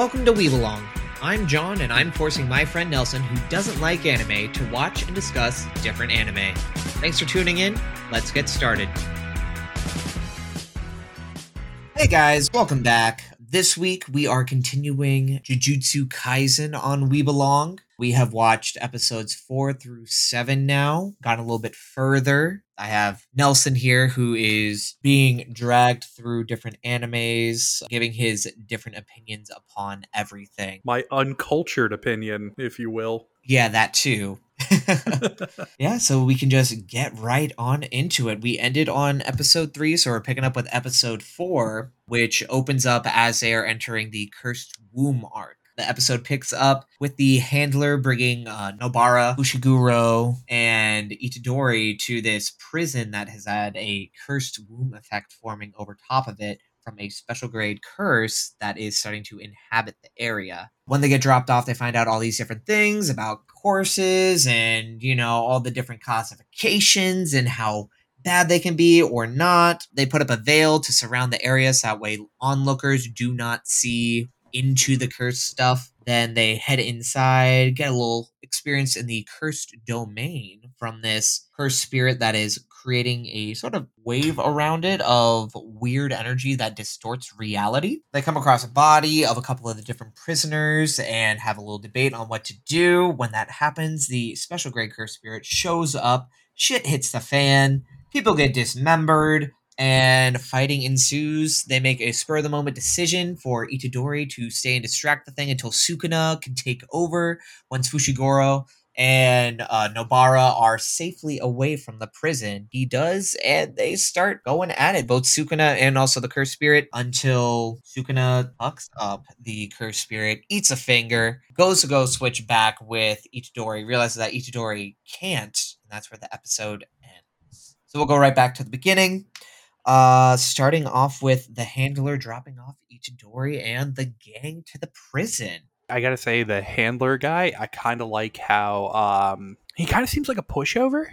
Welcome to We Belong. I'm John, and I'm forcing my friend Nelson, who doesn't like anime, to watch and discuss different anime. Thanks for tuning in. Let's get started. Hey guys, welcome back. This week we are continuing Jujutsu Kaisen on We. We have watched episodes four through seven now, gotten a little bit further. I have Nelson here who is being dragged through different animes, giving his different opinions upon everything. My uncultured opinion, if you will. Yeah, that too. yeah, so we can just get right on into it. We ended on episode three, so we're picking up with episode four, which opens up as they are entering the Cursed Womb arc. The episode picks up with the handler bringing uh, Nobara, Fushiguro, and Itadori to this prison that has had a cursed womb effect forming over top of it from a special grade curse that is starting to inhabit the area. When they get dropped off, they find out all these different things about curses and, you know, all the different classifications and how bad they can be or not. They put up a veil to surround the area so that way onlookers do not see into the cursed stuff. Then they head inside, get a little experience in the cursed domain from this cursed spirit that is creating a sort of wave around it of weird energy that distorts reality. They come across a body of a couple of the different prisoners and have a little debate on what to do. When that happens, the special grade cursed spirit shows up, shit hits the fan, people get dismembered and fighting ensues. They make a spur of the moment decision for Itadori to stay and distract the thing until Sukuna can take over once Fushiguro and uh, Nobara are safely away from the prison. He does, and they start going at it, both Sukuna and also the cursed spirit, until Sukuna fucks up the cursed spirit, eats a finger, goes to go switch back with Itadori, realizes that Itadori can't, and that's where the episode ends. So we'll go right back to the beginning. Uh, starting off with the handler dropping off Itadori and the gang to the prison. I gotta say, the handler guy, I kind of like how um, he kind of seems like a pushover.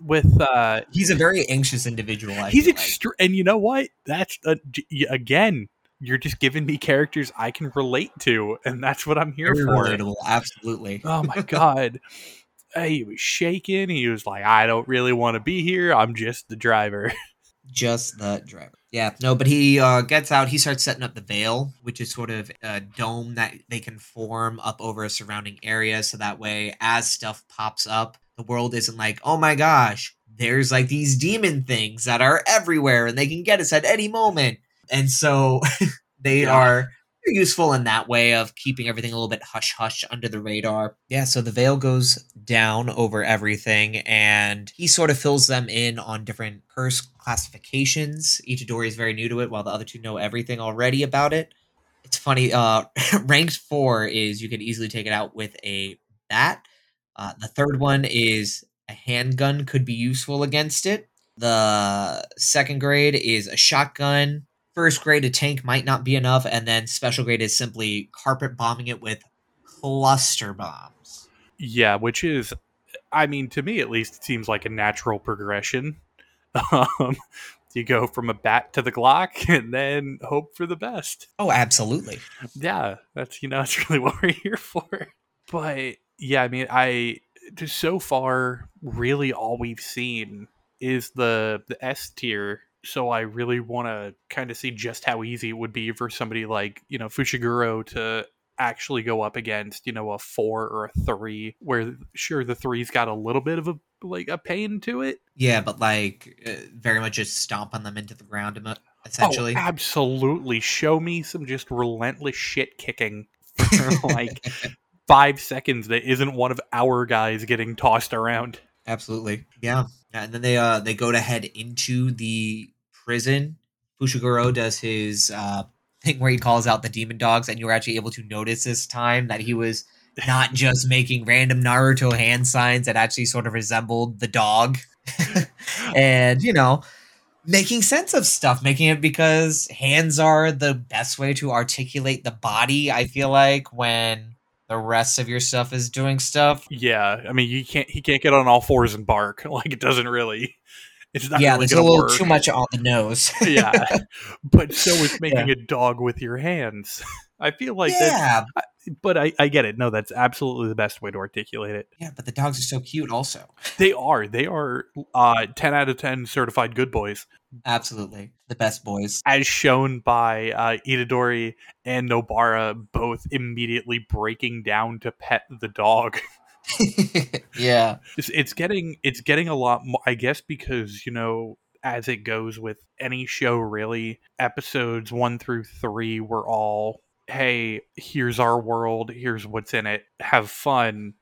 With uh, he's a very anxious individual. I he's extra, like. and you know what? That's uh, again, you're just giving me characters I can relate to, and that's what I'm here very for. Relatable, absolutely. Oh my god. he was shaking. He was like, "I don't really want to be here. I'm just the driver." just the driver. Yeah, no, but he uh, gets out. He starts setting up the veil, which is sort of a dome that they can form up over a surrounding area. So that way, as stuff pops up, the world isn't like, oh my gosh, there's like these demon things that are everywhere and they can get us at any moment. And so they yeah. are useful in that way of keeping everything a little bit hush hush under the radar. Yeah, so the veil goes down over everything and he sort of fills them in on different curse classifications. Itadori is very new to it while the other two know everything already about it. It's funny, uh ranked 4 is you can easily take it out with a bat. Uh, the third one is a handgun could be useful against it. The second grade is a shotgun first grade a tank might not be enough, and then special grade is simply carpet bombing it with cluster bombs. Yeah, which is, I mean, to me at least, it seems like a natural progression. Um, you go from a bat to the Glock, and then hope for the best. Oh, absolutely. Yeah, that's you know that's really what we're here for. But yeah, I mean, I just so far, really all we've seen is the the S tier so I really want to kind of see just how easy it would be for somebody like you know Fushiguro to actually go up against you know a four or a three where sure the three's got a little bit of a like a pain to it. Yeah but like uh, very much just stomping them into the ground essentially oh, absolutely. Show me some just relentless shit kicking for like five seconds that isn't one of our guys getting tossed around. Absolutely. Yeah and then they uh they go to head into the prison, Fushiguro does his uh, thing where he calls out the demon dogs, and you were actually able to notice this time that he was not just making random Naruto hand signs that actually sort of resembled the dog. and, you know, making sense of stuff, making it because hands are the best way to articulate the body, I feel like, when the rest of your stuff is doing stuff. Yeah. I mean, you can't, he can't get on all fours and bark. Like, it doesn't really It's not yeah, really there's a little work. too much on the nose. yeah, but so is making a dog with your hands. I feel like that, yeah, but I, I get it. No, that's absolutely the best way to articulate it. yeah, but the dogs are so cute. Also, They are. They are uh, 10 out of 10 certified good boys, absolutely the best boys. as shown by uh, Itadori and Nobara both immediately breaking down to pet the dog. yeah, it's, it's getting it's getting a lot more i guess because you know as it goes with any show really episodes one through three were all hey here's our world here's what's in it have fun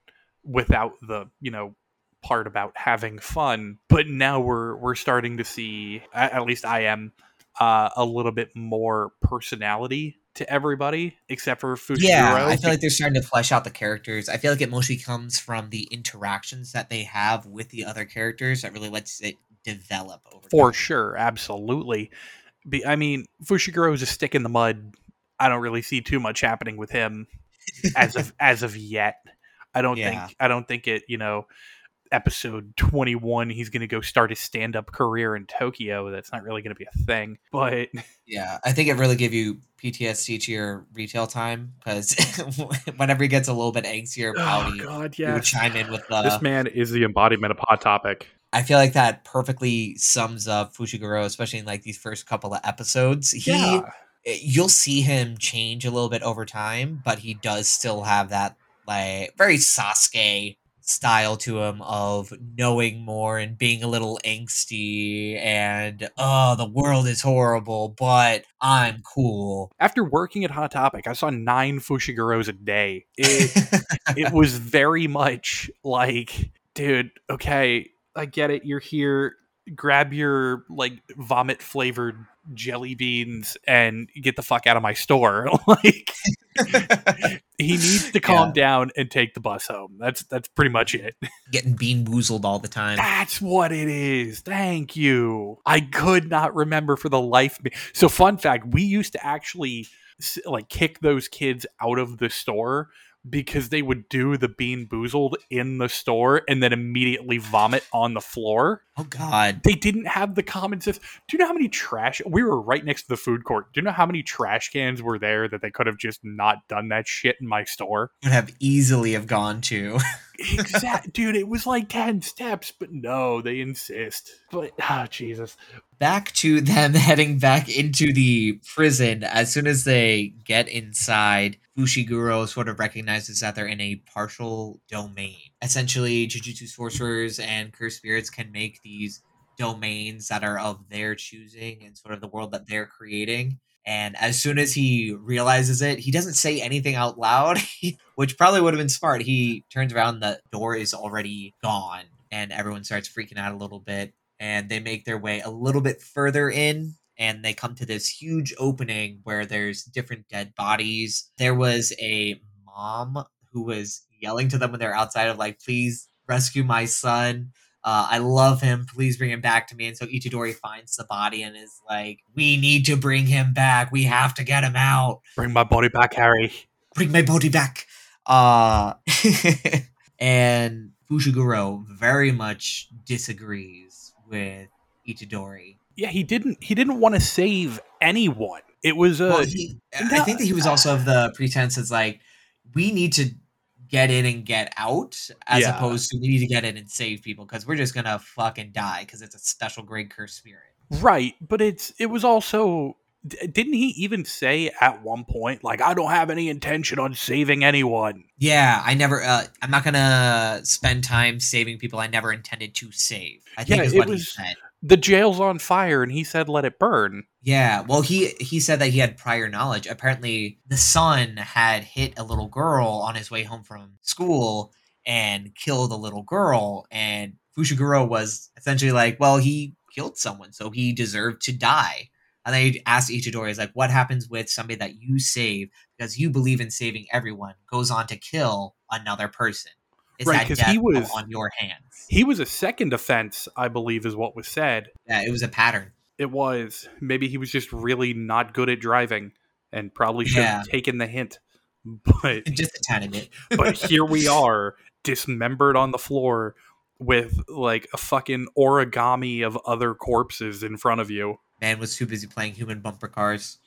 without the you know part about having fun. But now we're we're starting to see at, at least i am uh, a little bit more personality to everybody except for Fushiguro. yeah. I feel like they're starting to flesh out the characters. I feel like it mostly comes from the interactions that they have with the other characters that really lets it develop over For time. sure, absolutely. Be, I mean, Fushiguro is a stick in the mud. I don't really see too much happening with him as of as of yet. I don't Yeah. think I don't think it, you know, episode 21 he's going to go start his stand-up career in Tokyo. That's not really going to be a thing. But Yeah, I think it really gave you PTSD to your retail time because whenever he gets a little bit angsty or oh god, he would chime in with the. This uh, man is the embodiment of hot topic. I feel like that perfectly sums up Fushiguro, especially in like these first couple of episodes. He, Yeah. Eh, you'll see him change a little bit over time, but he does still have that like very Sasuke style to him of knowing more and being a little angsty and oh the world is horrible but i'm cool After working at Hot Topic, I saw 9 Fushiguros a day. It it was very much like, dude, okay, I get it. You're here. Grab your like vomit flavored jelly beans and get the fuck out of my store. like he needs to calm Yeah. down and take the bus home. That's that's pretty much it. getting BeanBoozled all the time That's what it is. Thank you. I could not remember for the life of me. So, fun fact: we used to actually like kick those kids out of the store because they would do the BeanBoozled in the store and then immediately vomit on the floor. oh god They didn't have the common sense. Do you know how many trash? We were right next to the food court. Do you know how many trash cans were there that they could have just not done that shit in my store? would have easily have gone to Exact, dude. It was like ten steps, but no, they insist. But oh Jesus, back to them heading back into the prison as soon as they get inside fushiguro sort of recognizes that they're in a partial domain. Essentially jujutsu sorcerers and cursed spirits can make these domains that are of their choosing and sort of the world that they're creating. And as soon as he realizes it he doesn't say anything out loud which probably would have been smart. He turns around the door is already gone and everyone starts freaking out a little bit and they make their way a little bit further in and they come to this huge opening where there's different dead bodies. There was a mom who was yelling to them when they're outside of like, please rescue my son. Uh, I love him. Please bring him back to me. And so Itadori finds the body and is like, we need to bring him back. We have to get him out. bring my body back, Harry. Bring my body back. Uh, and Fushiguro very much disagrees with Itadori. Yeah, he didn't. He didn't want to save anyone. It was a well, he, I think that he was also of the pretense as like, we need to get in and get out, as Yeah. opposed to we need to get in and save people because we're just gonna fucking die because it's a special grade cursed spirit. right, but it's it was also. Didn't he even say at one point, like, I don't have any intention on saving anyone? Yeah, I never. Uh, I'm not gonna spend time saving people I never intended to save. I think Yeah, is it what he said. The jail's on fire, and he said, "Let it burn." Yeah, well, he he said that he had prior knowledge. Apparently, the son had hit a little girl on his way home from school and killed a little girl, and Fushiguro was essentially like, "Well, he killed someone, so he deserved to die." And then he asked Ichidori, "Is like, what happens with somebody that you save because you believe in saving everyone goes on to kill another person? Is Right, that death he was- on your hands?" He was a second offense, I believe, is what was said. Yeah, it was a pattern. It was maybe he was just really not good at driving, and probably should have taken the hint. But Just a tiny bit. but here we are, dismembered on the floor, with like a fucking origami of other corpses in front of you Man was too busy playing human bumper cars.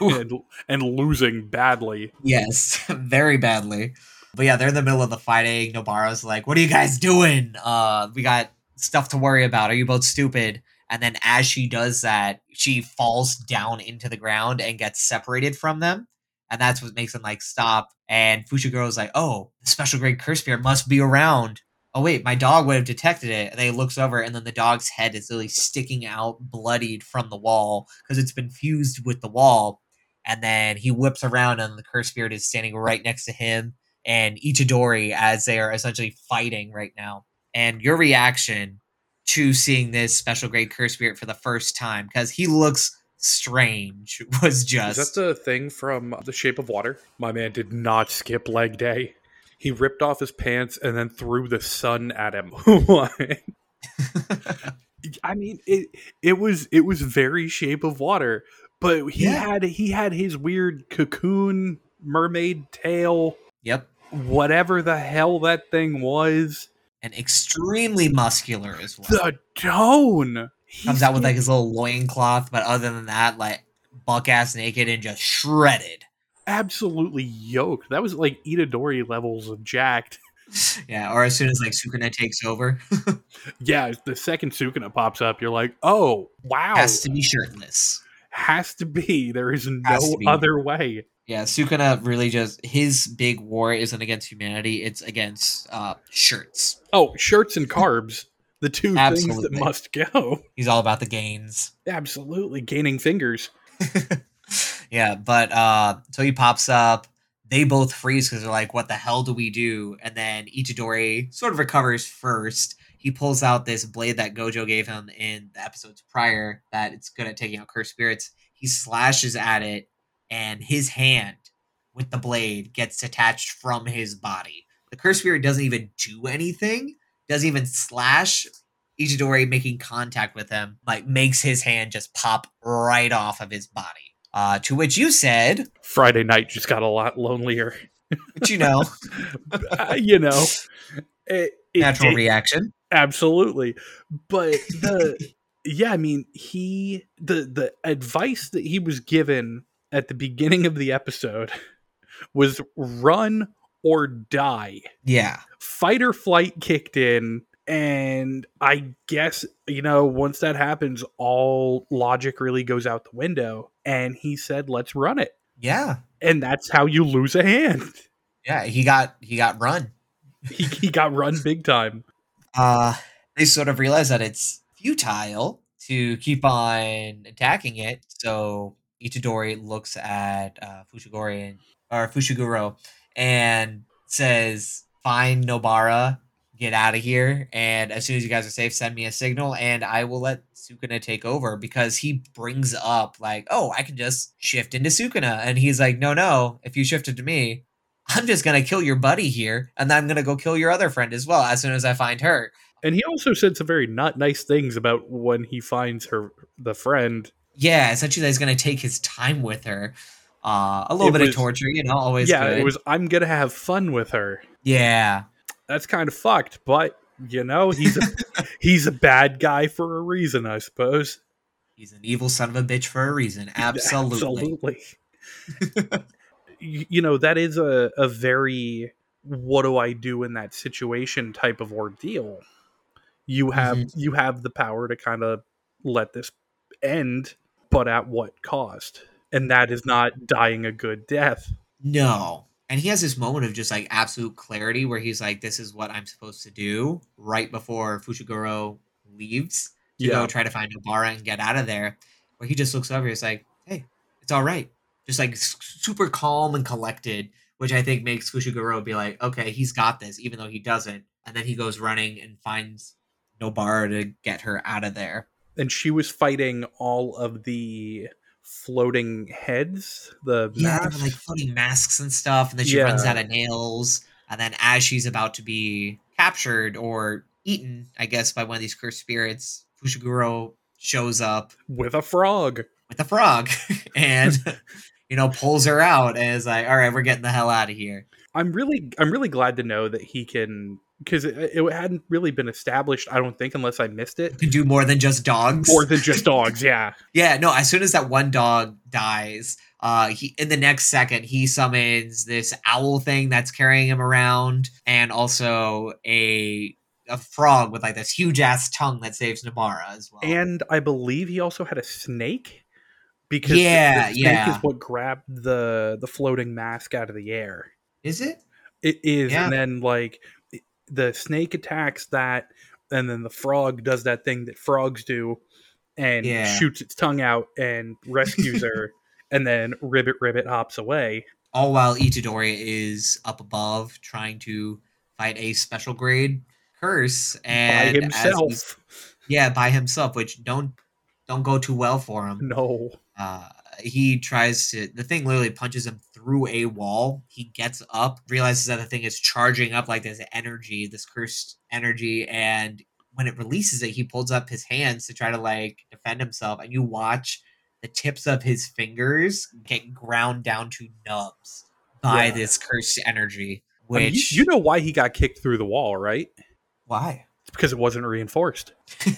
and, and losing badly. Yes, very badly. But yeah, they're in the middle of the fighting. Nobara's like, "What are you guys doing? Uh, we got stuff to worry about. Are you both stupid?" And then as she does that, she falls down into the ground and gets separated from them. And that's what makes them like stop. And Fushiguro's like, "Oh, the special grade curse spirit must be around." Oh wait, my dog would have detected it. And then he looks over, and then the dog's head is literally sticking out, bloodied from the wall because it's been fused with the wall. And then he whips around, and the curse spirit is standing right next to him and Ichidori as they are essentially fighting right now. And your reaction to seeing this special grade curse spirit for the first time because he looks strange was just Is that the thing from The Shape of Water? My man did not skip leg day. He ripped off his pants and then threw the sun at him. I mean, it it was it was very Shape of Water, but he Yeah. had he had his weird cocoon mermaid tail, yep. Whatever the hell that thing was. And extremely muscular as well. The tone Comes out with like his little loincloth, but other than that, like buck ass naked and just shredded. absolutely yoked. That was like Itadori levels of jacked. Yeah, or as soon as like Sukuna takes over, Yeah, the second Sukuna pops up, you're like, oh wow, has to be shirtless. has to be. There is no other way. Yeah, Sukuna really just his big war isn't against humanity; it's against uh, shirts. Oh, shirts and carbs, the two things that must go. He's all about the gains. Absolutely, gaining fingers. yeah, but uh, so he pops up. They both freeze because they're like, "What the hell do we do?" And then Ichidori sort of recovers first. He pulls out this blade that Gojo gave him in the episodes prior that it's good at taking out cursed spirits. He slashes at it, and his hand with the blade gets detached from his body. The cursed spirit doesn't even do anything, doesn't even slash. Ichidori making contact with him like makes his hand just pop right off of his body. Uh, to which you said, Friday night just got a lot lonelier. which you know, Uh, you know, it, it natural reaction. absolutely but the yeah i mean he the the advice that he was given at the beginning of the episode was run or die Yeah, fight or flight kicked in and i guess you know once that happens all logic really goes out the window and he said let's run it yeah, and that's how you lose a hand yeah. He got he got run. he, he got run big time Uh, they sort of realize that it's futile to keep on attacking it. So Itadori looks at uh, and, or Fushiguro and says, "Find Nobara, get out of here, and as soon as you guys are safe, send me a signal, and I will let Sukuna take over." Because he brings up like, "Oh, I can just shift into Sukuna," and he's like, "No, no, if you shifted to me." I'm just gonna kill your buddy here, and then I'm gonna go kill your other friend as well as soon as I find her. And he also said some very not nice things about when he finds her, the friend. Yeah, essentially, he's gonna take his time with her. Uh, a little It bit was- of torture, you know, always yeah, good. it was. I'm gonna have fun with her. yeah, That's kind of fucked, but you know, he's a he's a bad guy for a reason, I suppose. he's an evil son of a bitch for a reason. Absolutely. Absolutely. you, know, that is a a very what do I do in that situation type of ordeal. You have Mhm. you have the power to kind of let this end, but at what cost? And that is not dying a good death. No. And he has this moment of just like absolute clarity where he's like, this is what I'm supposed to do right before Fushiguro leaves to Yeah. go try to find Nobara and get out of there. Where he just looks over, he's like, hey, it's all right. Just like super calm and collected, which I think makes Fushiguro be like, okay, he's got this, even though he doesn't. And then he goes running and finds Nobara to get her out of there. And she was fighting all of the floating heads, the Yeah, masks. like floating masks and stuff, and then she runs out of nails. And then as she's about to be captured or eaten, I guess, by one of these cursed spirits, Fushiguro shows up with a frog. with a frog and you know pulls her out and is like, "All right, we're getting the hell out of here." I'm really I'm really glad to know that he can because it, it hadn't really been established. I don't think, unless I missed it. can do more than just dogs. More than just dogs, yeah. Yeah, no, as soon as that one dog dies, uh he in the next second he summons this owl thing that's carrying him around and also a a frog with like this huge ass tongue that saves Nobara as well. And I believe he also had a snake because Yeah, the snake yeah. is what grabbed the the floating mask out of the air. Is it? It is, Yeah. and then like the snake attacks that, and then the frog does that thing that frogs do, and Yeah. shoots its tongue out and rescues her, and then Ribbit Ribbit hops away. All while Itadori is up above trying to fight a special grade curse and by himself. yeah, by himself, which don't don't go too well for him. No, uh, he tries to the thing literally punches him through a wall he gets up realizes that the thing is charging up like this energy this cursed energy and when it releases it he pulls up his hands to try to like defend himself and you watch the tips of his fingers get ground down to nubs by Yeah. this cursed energy I mean, you- which you, know why he got kicked through the wall, right? why It's because it wasn't reinforced.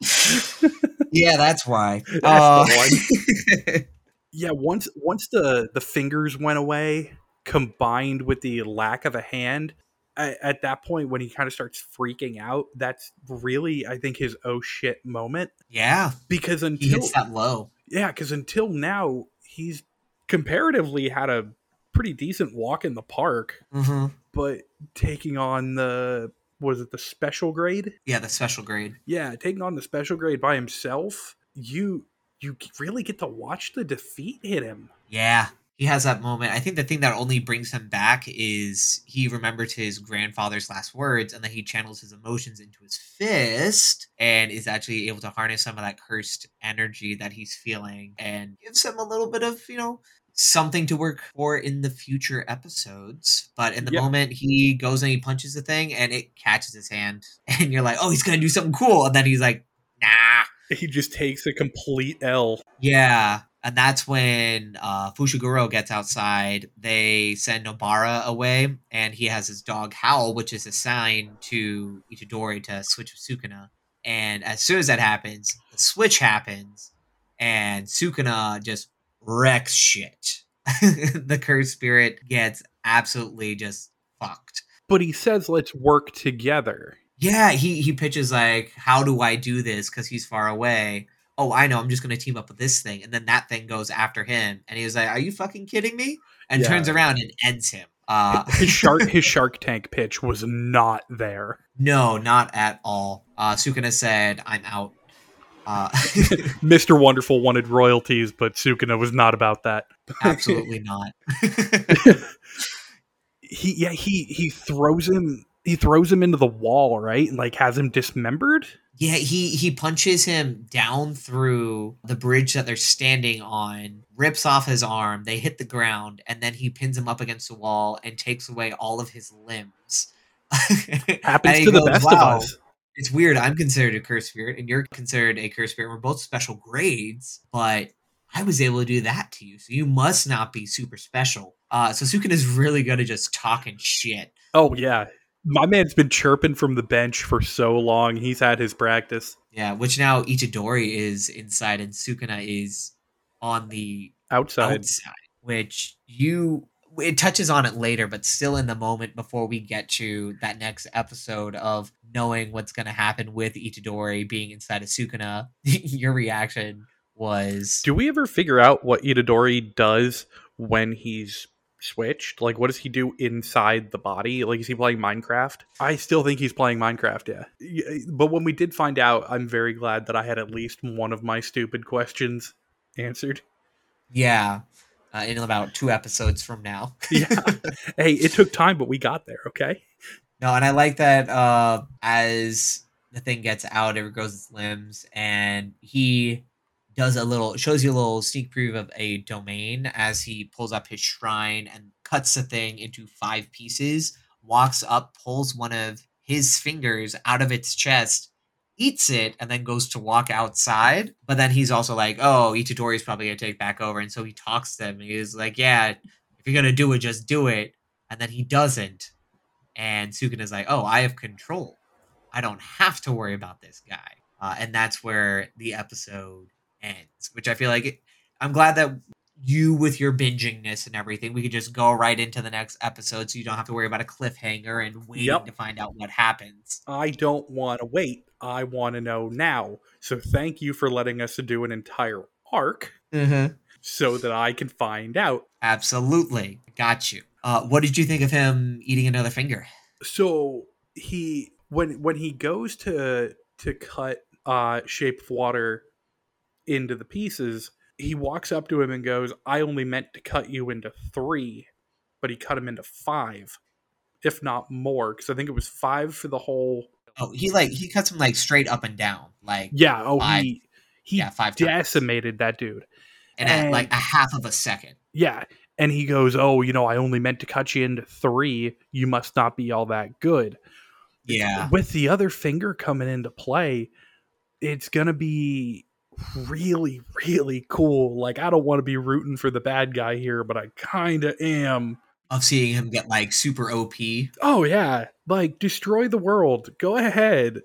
yeah that's why. That's Uh, the Yeah, once once the the fingers went away, combined with the lack of a hand, at, at that point when he kind of starts freaking out, that's really I think his oh shit moment. Yeah. Because he until hits that low. Yeah, because until now he's comparatively had a pretty decent walk in the park, hmm but taking on the was it the special grade? yeah the special grade yeah, taking on the special grade by himself, you you really get to watch the defeat hit him. Yeah, he has that moment. I think the thing that only brings him back is he remembers his grandfather's last words and then he channels his emotions into his fist and is actually able to harness some of that cursed energy that he's feeling and gives him a little bit of, you know, something to work for in the future episodes. But in the Yeah. moment he goes and he punches the thing and it catches his hand and you're like, "Oh, he's going to do something cool." And then he's like, "Nah." He just takes a complete L. Yeah, and that's when uh, Fushiguro gets outside. They send Nobara away, and he has his dog Howl, which is a sign to Itadori to switch with Sukuna. And as soon as that happens, the switch happens, and Sukuna just wrecks shit. the cursed spirit gets absolutely just fucked. But he says, let's work together. Yeah, he he pitches like, "How do I do this?" Because he's far away. Oh, I know. I'm just gonna team up with this thing, and then that thing goes after him, and he was like, "Are you fucking kidding me?" And Yeah. turns around and ends him. Uh, His shark his Shark Tank pitch was not there. no, not at all. Uh, Sukuna said, "I'm out." Uh, Mr. Wonderful wanted royalties, but Sukuna was not about that. absolutely not. He yeah, he he throws him he throws him into the wall, right? And like has him dismembered. Yeah, he he punches him down through the bridge that they're standing on, rips off his arm, they hit the ground, and then he pins him up against the wall and takes away all of his limbs. Happens to the best "Wow, of us. It's weird. I'm considered a curse spirit, and you're considered a curse spirit. We're both special grades, but I was able to do that to you, so you must not be super special. Uh, so Sukuna is really good at just talking shit. Oh yeah. My man's been chirping from the bench for so long. He's had his practice Yeah, which now Ichidori is inside and Sukuna is on the outside. outside, which you it touches on it later, but still in the moment before we get to that next episode of knowing what's going to happen with Itadori being inside of Sukuna, your reaction was Do we ever figure out what Itadori does when he's switched? Like, what does he do inside the body? Like, is he playing Minecraft? I still think he's playing Minecraft, yeah. Uh, but when we did find out, I'm very glad that I had at least one of my stupid questions answered. yeah, uh, in about two episodes from now. Yeah. hey, it took time, but we got there, okay? No, and I like that uh as the thing gets out, it grows its limbs, and he does a little shows you a little sneak preview of a domain as he pulls up his shrine and cuts the thing into five pieces, walks up, pulls one of his fingers out of its chest, eats it, and then goes to walk outside. But then he's also like, Oh, Itadori's probably gonna take back over, and so he talks to them. He's like, Yeah, if you're gonna do it, just do it. And then he doesn't And Sukuna's like, oh, I have control. I don't have to worry about this guy. Uh, and that's where the episode ends, which I feel like it, I'm glad that you, with your bingingness and everything, we could just go right into the next episode so you don't have to worry about a cliffhanger and waiting Yep. to find out what happens. I don't want to wait. I want to know now. So thank you for letting us do an entire arc Mm-hmm. so that I can find out. Absolutely. Got you. Uh, what did you think of him eating another finger? So he when when he goes to to cut uh shape of water into the pieces, he walks up to him and goes, "I only meant to cut you into 3." But he cut him into 5, if not more, cuz I think it was 5 for the whole Oh, he like he cuts him like straight up and down, like Yeah, oh Five. he he yeah, five times, decimated that dude. and at and- like a half of a second. Yeah. And he goes, Oh, you know, I only meant to cut you into three. You must not be all that good. Yeah, With the other finger coming into play, it's going to be really, really cool. Like, I don't want to be rooting for the bad guy here, but I kind of am. of seeing him get like super OP. Oh, yeah. Like, destroy the world. Go ahead.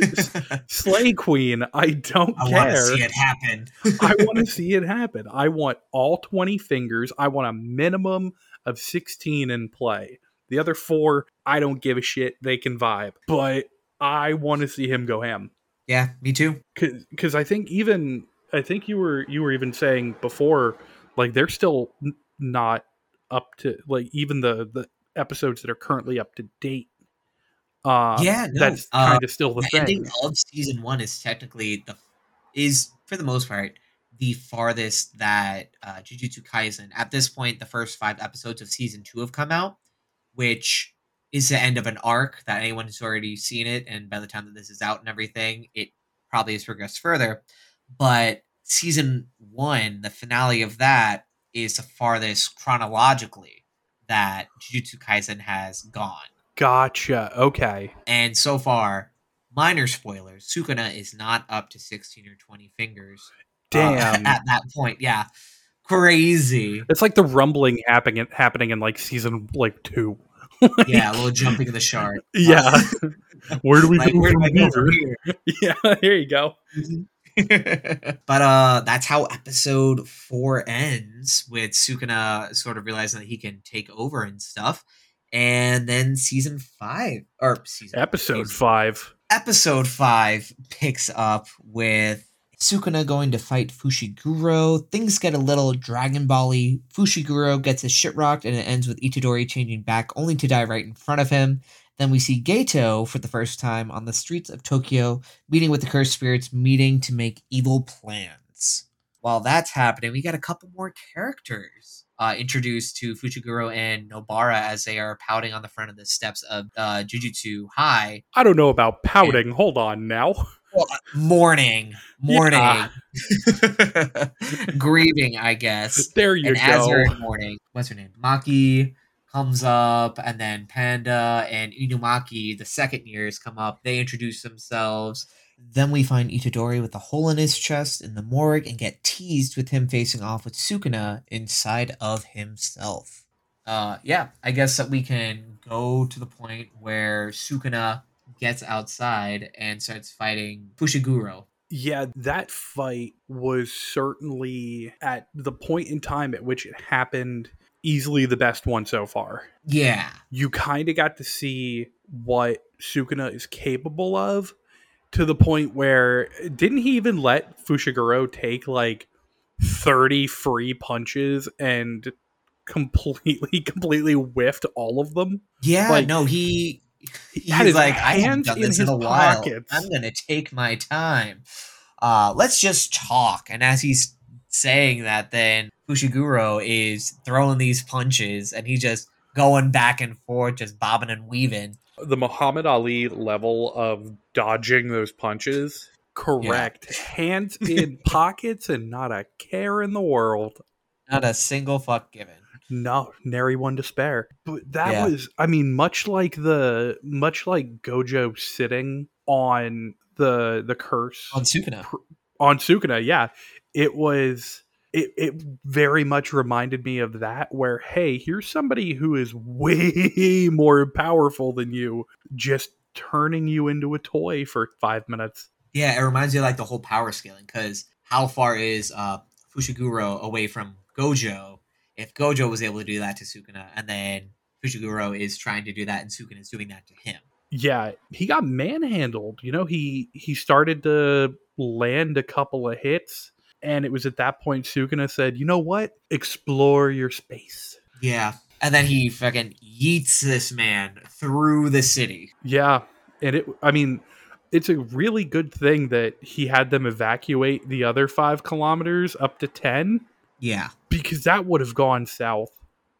Slay Queen. I don't I want to see it happen. I want to see it happen. I want all 20 fingers. I want a minimum of 16 in play. The other four, I don't give a shit. They can vibe. But I want to see him go ham. Yeah, me too. Cuz I think even I think you were you were even saying before like they're still n- not up to like even the the episodes that are currently up to date. Uh yeah, no, that's uh, kind of still the the thing. ending of season one is technically the is for the most part the farthest that uh, Jujutsu Kaisen. At this point, the first five episodes of season two have come out, which is the end of an arc that anyone who's already seen it, and by the time that this is out and everything, it probably has progressed further. But season one, the finale of that, is the farthest chronologically that Jujutsu Kaisen has gone. Gotcha. Okay. And so far, minor spoilers, Sukuna is not up to 16 or 20 fingers. uh, Damn. at that point, yeah. Crazy. It's like the rumbling happening happening in like season like Yeah, a little jumping of the shark. Yeah. Where do we Like, go where do I go from here? here? Yeah, there you go. but uh that's how episode four ends with Sukuna sort of realizing that he can take over and stuff. And then season five or season Episode five. episode five picks up with Sukuna going to fight Fushiguro. Things get a little Dragon Ball-y. Fushiguro gets his shit rocked, and it ends with Itadori changing back, only to die right in front of him. Then we see Gato for the first time on the streets of Tokyo, meeting with the cursed spirits, meeting to make evil plans. While that's happening, we got a couple more characters uh, introduced to Fushiguro and Nobara as they are pouting on the front of the steps of uh, Jujutsu High. I don't know about pouting. Hold on now. Mourning, mourning, Yeah. grieving, I guess. There you and as go. they're in mourning, what's her name? Maki comes up, and then Panda and Inumaki, the second years, come up. They introduce themselves. Then we find Itadori with a hole in his chest in the morgue and get teased with him facing off with Sukuna inside of himself. Uh, yeah, I guess that we can go to the point where Sukuna gets outside and starts fighting Fushiguro. Yeah, that fight was certainly at the point in time at which it happened easily the best one so far. Yeah, You kind of got to see what Sukuna is capable of to the point where didn't he even let Fushiguro take like 30 free punches and completely completely whiffed all of them? yeah. Like, no, he he's his like, I haven't done in this in his a while. pockets. I'm gonna take my time. Uh, let's just talk. And as he's saying that, then Fushiguro is throwing these punches, and he's just going back and forth, just bobbing and weaving. the Muhammad Ali level of dodging those punches. Correct. Hands in pockets and not a care in the world. Not a single fuck given. No, nary one to spare. But that Yeah. was, I mean, much like the, much like Gojo sitting on the the curse On Sukuna. on Sukuna. Yeah, it was it, it very much reminded me of that where hey here's somebody who is way more powerful than you just turning you into a toy for five minutes Yeah, it reminds me of like the whole power scaling because how far is uh Fushiguro away from Gojo? If Gojo was able to do that to Sukuna, and then Fushiguro is trying to do that, and Sukuna is doing that to him. yeah he got manhandled you know he he started to land a couple of hits and it was at that point sukuna said you know what explore your space Yeah, and then he fucking yeets this man through the city. yeah and it i mean it's a really good thing that he had them evacuate the other five kilometers up to 10 Yeah. because that would have gone south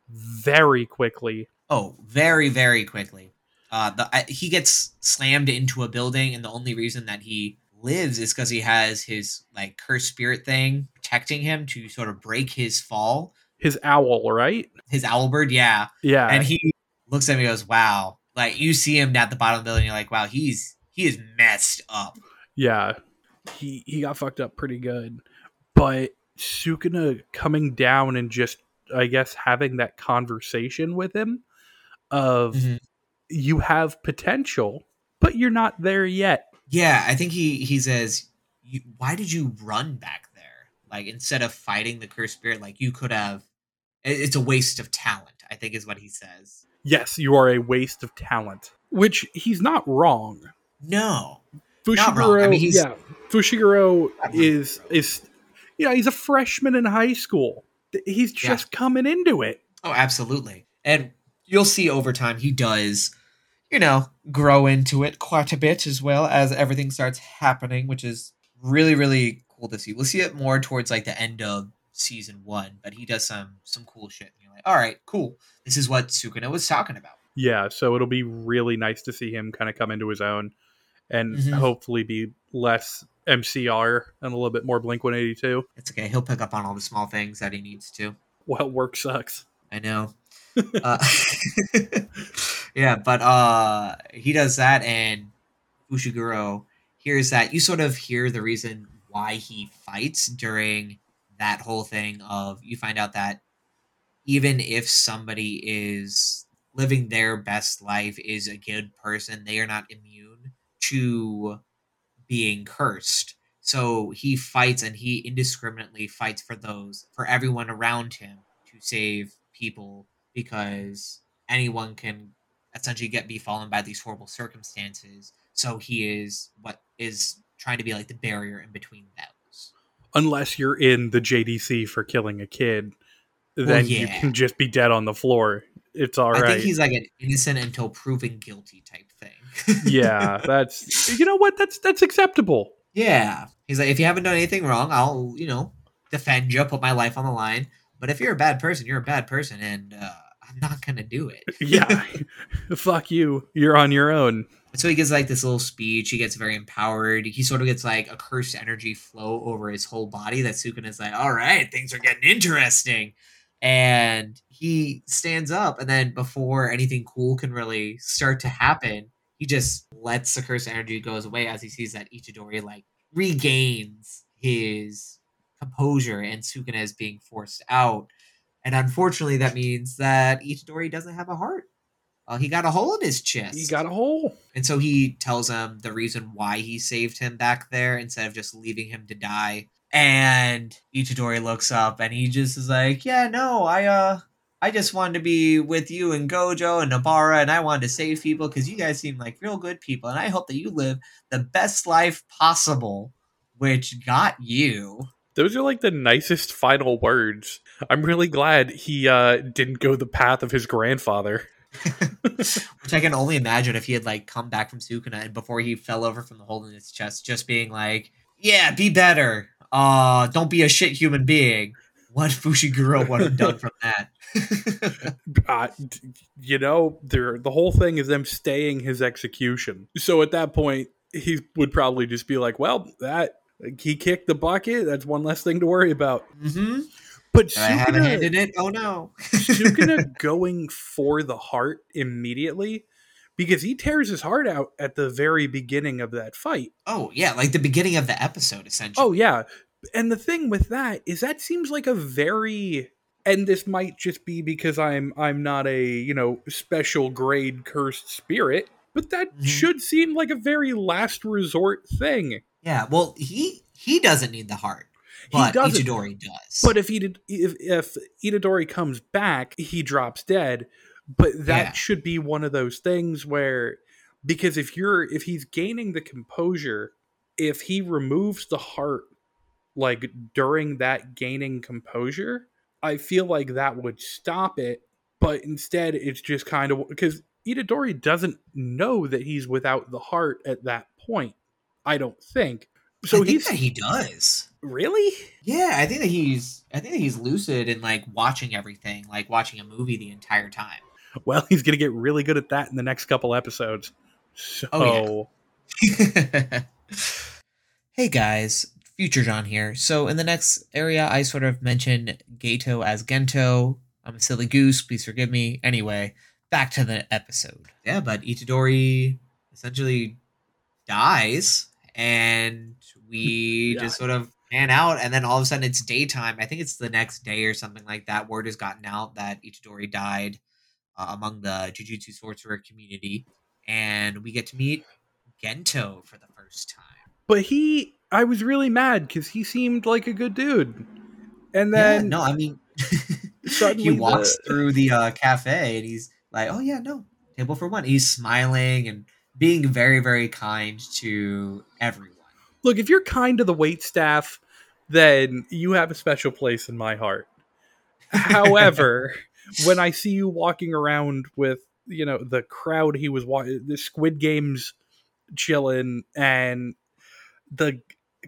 very quickly Oh, very very quickly. Uh, the I, he gets slammed into a building, and the only reason that he lives is because he has his like cursed spirit thing protecting him to sort of break his fall. his owl right His owl bird, yeah. yeah and he looks at me and goes, "Wow!" Like you see him at the bottom of the building, you're like, "Wow, he's he is messed up." Yeah, he he got fucked up pretty good. But Sukuna coming down and just, I guess, having that conversation with him of Mhm. you have potential, but you're not there yet. Yeah, I think he he says, "Why did you run back there? Like instead of fighting the cursed spirit, like you could have. It's a waste of talent." I think is what he says. Yes, you are a waste of talent, which he's not wrong. No, Fushiguro, Not wrong. I mean, he's- yeah, Fushiguro is is, you know, he's a freshman in high school. He's Yeah. just coming into it. oh, absolutely, and you'll see over time he does. You know, grow into it quite a bit as well as everything starts happening, which is really, really cool to see. We'll see it more towards like the end of season one, but he does some some cool shit. And you're like, all right, cool. This is what Sukuna was talking about. Yeah, so it'll be really nice to see him kind of come into his own and Mhm. hopefully be less MCR and a little bit more Blink 182. It's okay. He'll pick up on all the small things that he needs to. Well, work sucks. I know. uh, yeah, but uh he does that and Fushiguro hears that you sort of hear the reason why he fights during that whole thing of you find out that even if somebody is living their best life is a good person, they are not immune to being cursed. So he fights and he indiscriminately fights for those for everyone around him to save people because anyone can essentially get befallen by these horrible circumstances. So he is what is trying to be like the barrier in between those. Unless you're in the JDC for killing a kid, then you yeah. can just be dead on the floor. It's all I right. think he's like an innocent until proven guilty type thing. Yeah, that's you know what? That's that's acceptable. yeah. He's like, if you haven't done anything wrong, I'll, you know, defend you, put my life on the line. But if you're a bad person, you're a bad person, and uh, I'm not gonna do it. Yeah. Fuck you. You're on your own. so he gives like this little speech. He gets very empowered. He sort of gets like a cursed energy flow over his whole body. That Sukuna's like, all right, things are getting interesting. And he stands up, and then before anything cool can really start to happen, he just lets the cursed energy goes away as he sees that Ichidori like regains his composure, and Sukuna is being forced out. And unfortunately, that means that Ichidori doesn't have a heart. Uh, he got a hole in his chest. You got a hole. And so he tells him the reason why he saved him back there instead of just leaving him to die. And Ichidori looks up and he just is like, "Yeah, no, I uh I just wanted to be with you and Gojo and Nobara and I wanted to save people cuz you guys seem like real good people and I hope that you live the best life possible." Which got you. Those are like the nicest final words. I'm really glad he uh, didn't go the path of his grandfather. Which I can only imagine if he had like come back from Sukuna and before he fell over from the hole in his chest, just being like, "Yeah, be better. Uh, don't be a shit human being." What Fushiguro would have done from that? Uh, you know, the whole thing is them staying his execution. So at that point, he would probably just be like, "Well, that he kicked the bucket. That's one less thing to worry about." mm-hmm. But I haven't Sukuna, handed it. Oh no! Sukuna going for the heart immediately because he tears his heart out at the very beginning of that fight. oh yeah, like the beginning of the episode, essentially. Oh yeah, And the thing with that is that seems like a very and this might just be because I'm I'm not a, you know, special grade cursed spirit, but that Mhm. should seem like a very last resort thing. Yeah, well, he he doesn't need the heart, He but doesn't. Itadori does. But if he did, if if Itadori comes back, he drops dead. But that Yeah. should be one of those things where because if you're if he's gaining the composure, if he removes the heart like during that gaining composure, I feel like that would stop it. But instead, it's just kind of because Itadori doesn't know that he's without the heart at that point. I don't think. So I think he's that he does. really Yeah, I think that he's I think that he's lucid and like watching everything, like watching a movie the entire time. Well, he's going to get really good at that in the next couple episodes. Oh, so, Oh, hey guys, Future John here. So in the next area, I sort of mentioned Geto as Gento. I'm a silly goose. Please forgive me. Anyway, back to the episode. Yeah, but Itadori essentially dies, and we Yeah. just sort of pan out, and then all of a sudden it's daytime. I think it's the next day or something like that. Word has gotten out that Itadori died uh, among the Jujutsu sorcerer community, and we get to meet Gento for the first time. but he, I was really mad because he seemed like a good dude. And yeah, then, no, I mean, he walks the- through the uh, cafe and he's like, "Oh yeah, no, table for one." He's smiling and being very, very kind to everyone. look, if you're kind to the wait staff, then you have a special place in my heart. However, when I see you walking around with, you know, the crowd he was watching, the Squid Games chilling, and the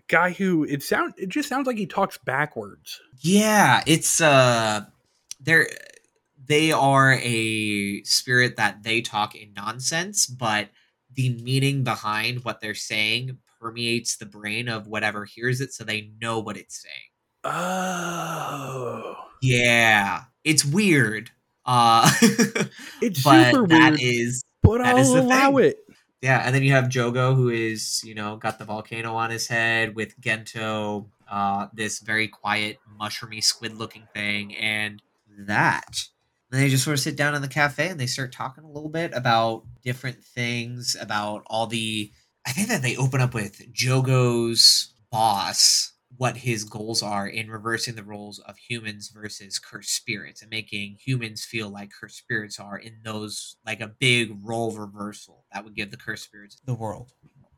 guy who it sound it just sounds like he talks backwards. Yeah, it's uh, they're they are a spirit that they talk in nonsense, but the meaning behind what they're saying permeates the brain of whatever hears it, so they know what it's saying. Oh, Yeah, it's weird. Uh, it's but super that weird, is but that is I'll the allow thing. it. Yeah. And then you have Jogo, who is you know got the volcano on his head with Gento, uh, this very quiet mushroomy squid-looking thing, and that. And they just sort of sit down in the cafe and they start talking a little bit about different things, about all the. I think that they open up with Jogo's boss, what his goals are in reversing the roles of humans versus cursed spirits and making humans feel like cursed spirits are in those, like a big role reversal that would give the cursed spirits the world,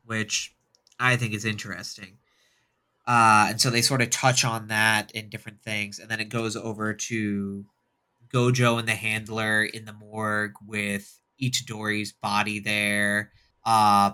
which I think is interesting. Uh, and so they sort of touch on that in different things, and then it goes over to Gojo and the handler in the morgue with Itadori's body there. Uh,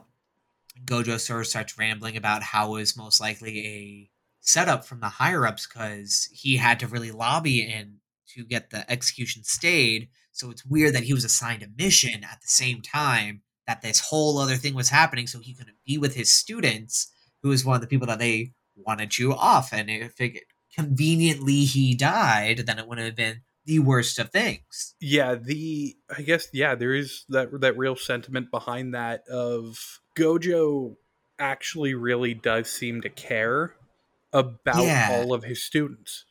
Gojo sort of starts rambling about how it was most likely a setup from the higher ups because he had to really lobby in to get the execution stayed. So it's weird that he was assigned a mission at the same time that this whole other thing was happening, so he couldn't be with his students, who was one of the people that they wanted you off. And if it conveniently he died, then it wouldn't have been the worst of things. yeah the i guess yeah there is that that real sentiment behind that of gojo actually really does seem to care about Yeah. all of his students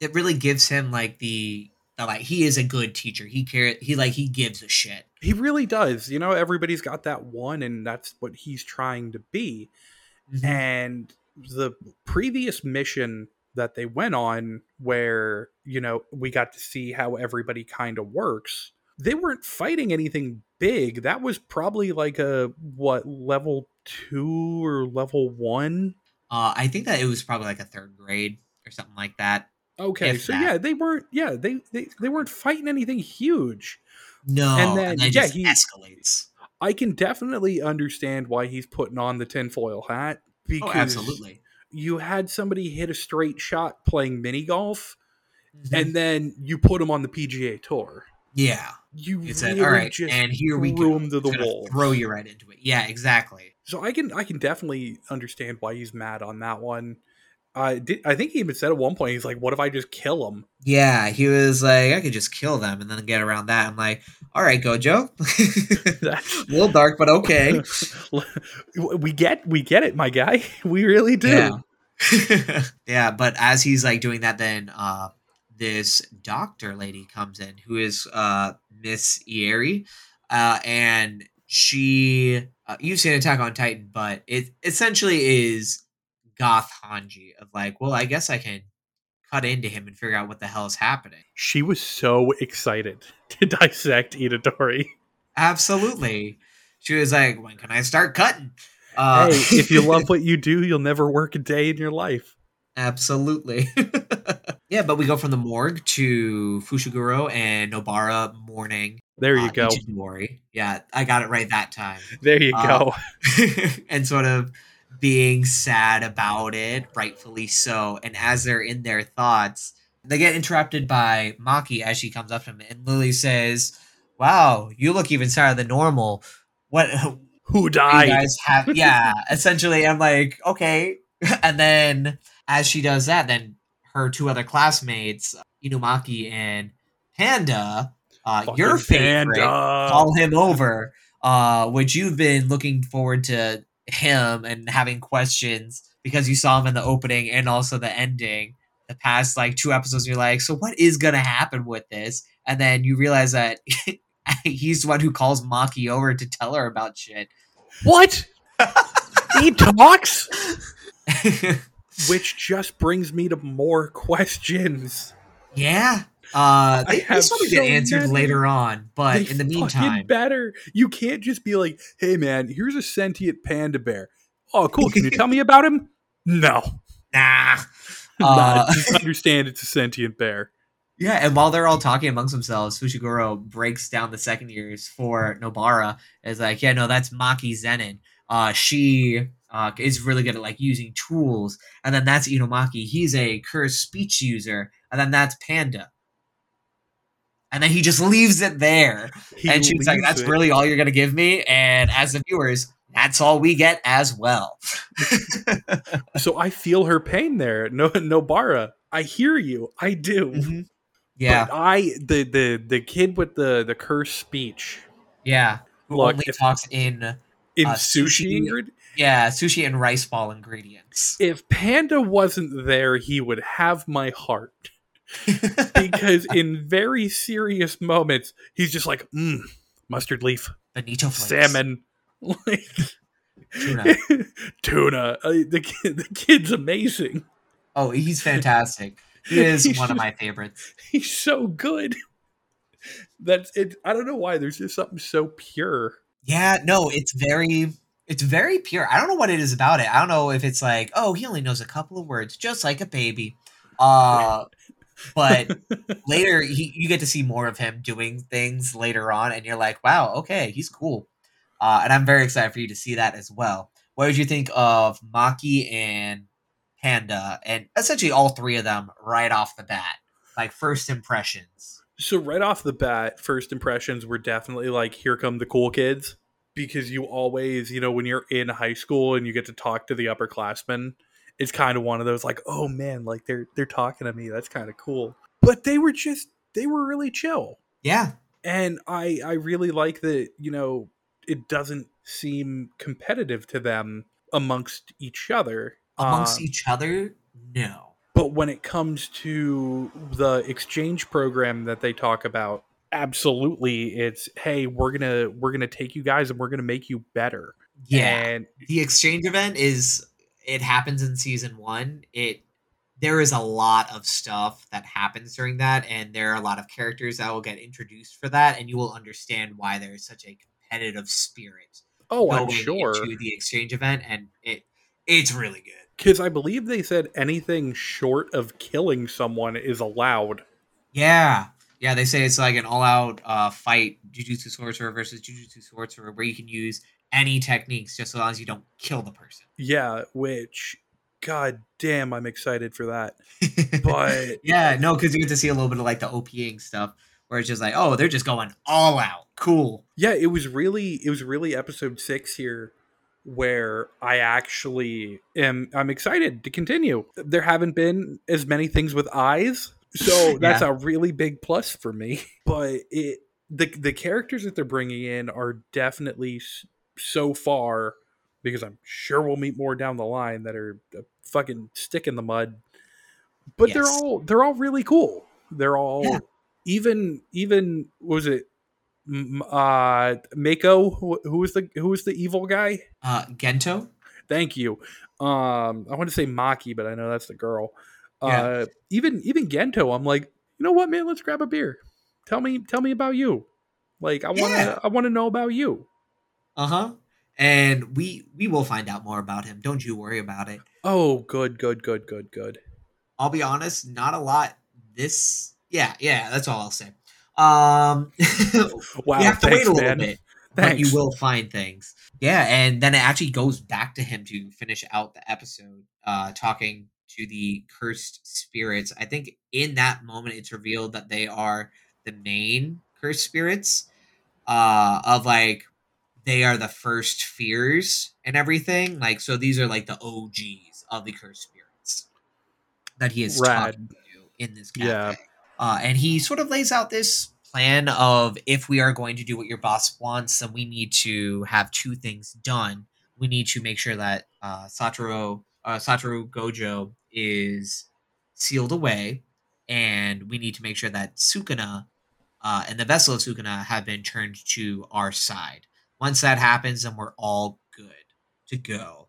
It really gives him like the, the like he is a good teacher. He care he like he gives a shit. he really does you know everybody's got that one and that's what he's trying to be mm-hmm. and the previous mission that they went on where you know we got to see how everybody kind of works they weren't fighting anything big that was probably like a what level 2 or level 1 Uh, I think that it was probably like a third grade or something like that. okay so that. yeah they weren't yeah they, they they weren't fighting anything huge No, And and then, then, yeah, just he- escalates. i can definitely understand why he's putting on the tinfoil hat because Oh, absolutely. you had somebody hit a straight shot playing mini golf Mhm. and then you put him on the PGA tour. yeah, You said, really "All right, just and here we go." to the It's. Throw you right into it. Yeah, exactly. So I can I can definitely understand why he's mad on that one. I did, I think he even said at one point he's like, "What if I just kill him?" Yeah, he was like, I could just kill them and then get around that. I'm like, all right, Gojo. A little dark, but okay. we get we get it, my guy. We really do. Yeah. yeah, but as he's like doing that, then uh, this doctor lady comes in who is uh, Miss Ieiri, uh, and she uh, you've seen Attack on Titan, but it essentially is goth Hanji of like, well, I guess I can cut into him and figure out what the hell is happening. She was so excited to dissect Itadori. Absolutely. She was like, when can I start cutting? Uh, hey, if you love what you do, you'll never work a day in your life. Absolutely. yeah, but we go from the morgue to Fushiguro and Nobara mourning. There you uh, go. Ichidori. Yeah, I got it right that time. There you Uh, go. and sort of being sad about it, rightfully so. And as they're in their thoughts, they get interrupted by Maki as she comes up to him, and Lily says, "Wow, you look even sadder than normal. What Who you died? guys have?" Yeah, essentially, I'm like, okay. And then as she does that, then her two other classmates, Inumaki and Panda, uh, your favorite, Panda. call him over, uh, which you've been looking forward to him and having questions because you saw him in the opening and also the ending. The past like two episodes, you're like, so what is gonna happen with this? And then you realize that he's the one who calls Maki over to tell her about shit. What? he talks? Which just brings me to more questions. yeah, uh, I they, have sort of so get answered many. later on, but They in the meantime, better. You can't just be like, "Hey, man, here's a sentient panda bear." Oh, cool. Can you tell me about him? No, nah. nah. Uh, Just understand it's a sentient bear. Yeah, and while they're all talking amongst themselves, Fushiguro breaks down the second years for Nobara. Is like, yeah, no, that's Maki Zenin. Uh, she uh, is really good at like using tools, and then that's Inumaki. He's a cursed speech user, and then that's Panda. And then he just leaves it there, He and she's like, "That's it. really all you're gonna give me?" And as the viewers, that's all we get as well. So I feel her pain there. No, Nobara, I hear you. I do. Mhm. Yeah, But I the the the kid with the the cursed speech yeah. Who Look, only talks in in Uh, sushi, sushi-. Yeah sushi and rice ball ingredients. If Panda wasn't there, he would have my heart. because in very serious moments, he's just like, mm, mustard leaf, bonito flakes. salmon, like, Tuna. tuna. Uh, the kid, the kid's amazing. Oh, he's fantastic. He is He's one of my favorites. He's so good. That's it. I don't know why. There's just something so pure. Yeah, no, it's very it's very pure. I don't know what it is about it. I don't know if it's like, oh, he only knows a couple of words, just like a baby. Uh but later he, you get to see more of him doing things later on and you're like, wow, okay, he's cool. Uh, and I'm very excited for you to see that as well. What did you think of Maki and Panda and essentially all three of them right off the bat? Like first impressions. So right off the bat, first impressions were definitely like, here come the cool kids. Because you always, you know, when you're in high school and you get to talk to the upperclassmen, it's kind of one of those like, oh man, like they're they're talking to me. That's kind of cool. But they were just they were really chill. Yeah. And I I really like that, you know, it doesn't seem competitive to them amongst each other. Amongst Um, each other, no. but when it comes to the exchange program that they talk about absolutely it's hey we're gonna we're gonna take you guys and we're gonna make you better Yeah. and the exchange event is it happens in season one it there is a lot of stuff that happens during that and there are a lot of characters that will get introduced for that and you will understand why there's such a competitive spirit oh i'm sure. to the exchange event and it it's really good. Because i believe they said anything short of killing someone is allowed. Yeah yeah they say it's like an all-out uh, fight jujutsu sorcerer versus jujutsu sorcerer where you can use any techniques just as long as you don't kill the person yeah which god damn i'm excited for that but yeah, no, because you get to see a little bit of like the OPing stuff, where it's just like, oh, they're just going all out. Cool. yeah it was really it was really episode six here where i actually am i'm excited to continue there haven't been as many things with eyes so that's a really big plus for me but it the the characters that they're bringing in are definitely so far because I'm sure we'll meet more down the line that are a fucking stick in the mud. But they're all they're all really cool. They're all Yeah. even even what was it uh Mako who, who was the who was the evil guy? Uh, Gento. Thank you. Um I want to say Maki, but I know that's the girl. Yeah. Uh even even Gento, I'm like, you know what, man, let's grab a beer. Tell me tell me about you. Like I wanna Yeah. I wanna know about you. Uh huh. And we we will find out more about him. Don't you worry about it. Oh, good, good, good, good, good. I'll be honest, not a lot. This, yeah, yeah. That's all I'll say. Um, Wow, you have to thanks, wait a little man. bit, but you will find things. Yeah, and then it actually goes back to him to finish out the episode, uh, talking to the cursed spirits. I think in that moment, it's revealed that they are the main cursed spirits. Uh, of like they are the first fears and everything. Like, so these are like the OGs of the cursed spirits that he is Rad. talking to in this cafe. Yeah. Uh, and he sort of lays out this plan of if we are going to do what your boss wants, then we need to have two things done. We need to make sure that uh, Satoru, uh, Satoru Gojo is sealed away, and we need to make sure that Sukuna uh, and the vessel of Sukuna have been turned to our side. Once that happens, then we're all good to go.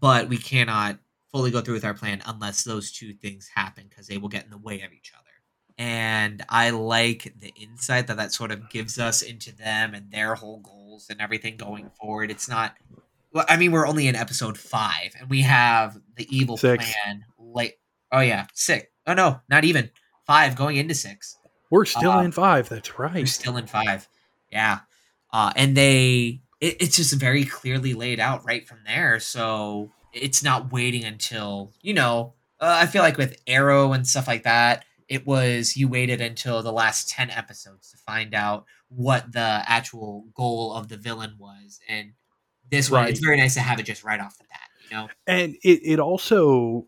But we cannot fully go through with our plan unless those two things happen because they will get in the way of each other. And I like the insight that that sort of gives us into them and their whole goals and everything going forward. It's not. Well, I mean, we're only in episode five, and we have the evil Six. plan. Late. Oh yeah, six. Oh no, not even five. Going into six. We're still Uh, in five. That's right. We're still in five. Yeah. Uh, and they, it, it's just very clearly laid out right from there. So it's not waiting until, you know, uh, I feel like with Arrow and stuff like that, it was you waited until the last 10 episodes to find out what the actual goal of the villain was. And this one, it's very nice to have it just right off the bat, you know? and it, it also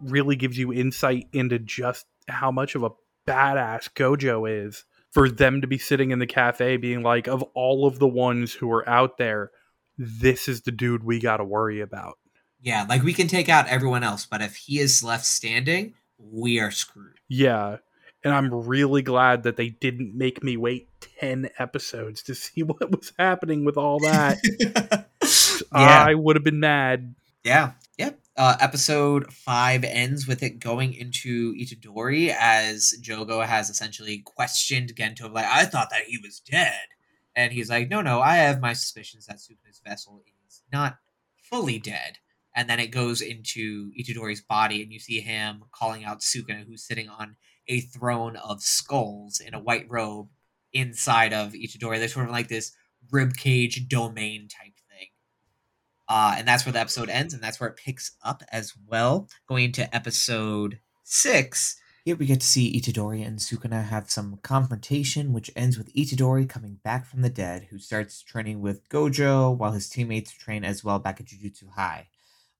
really gives you insight into just how much of a badass Gojo is for them to be sitting in the cafe being like, of all of the ones who are out there, this is the dude we got to worry about. Yeah, like we can take out everyone else, but if he is left standing, we are screwed. Yeah. And I'm really glad that they didn't make me wait 10 episodes to see what was happening with all that. yeah. I would have been mad. Yeah, yep. Uh, episode five ends with it going into Itadori as Jogo has essentially questioned Gento, like, I thought that he was dead. And he's like, no, no, I have my suspicions that Sukuna's vessel is not fully dead. And then it goes into Itadori's body, and you see him calling out Sukuna, who's sitting on a throne of skulls in a white robe inside of Itadori. There's sort of like this ribcage domain type thing. Uh, and that's where the episode ends, and that's where it picks up as well. Going to episode six, here we get to see Itadori and Sukuna have some confrontation, which ends with Itadori coming back from the dead, who starts training with Gojo while his teammates train as well back at Jujutsu High.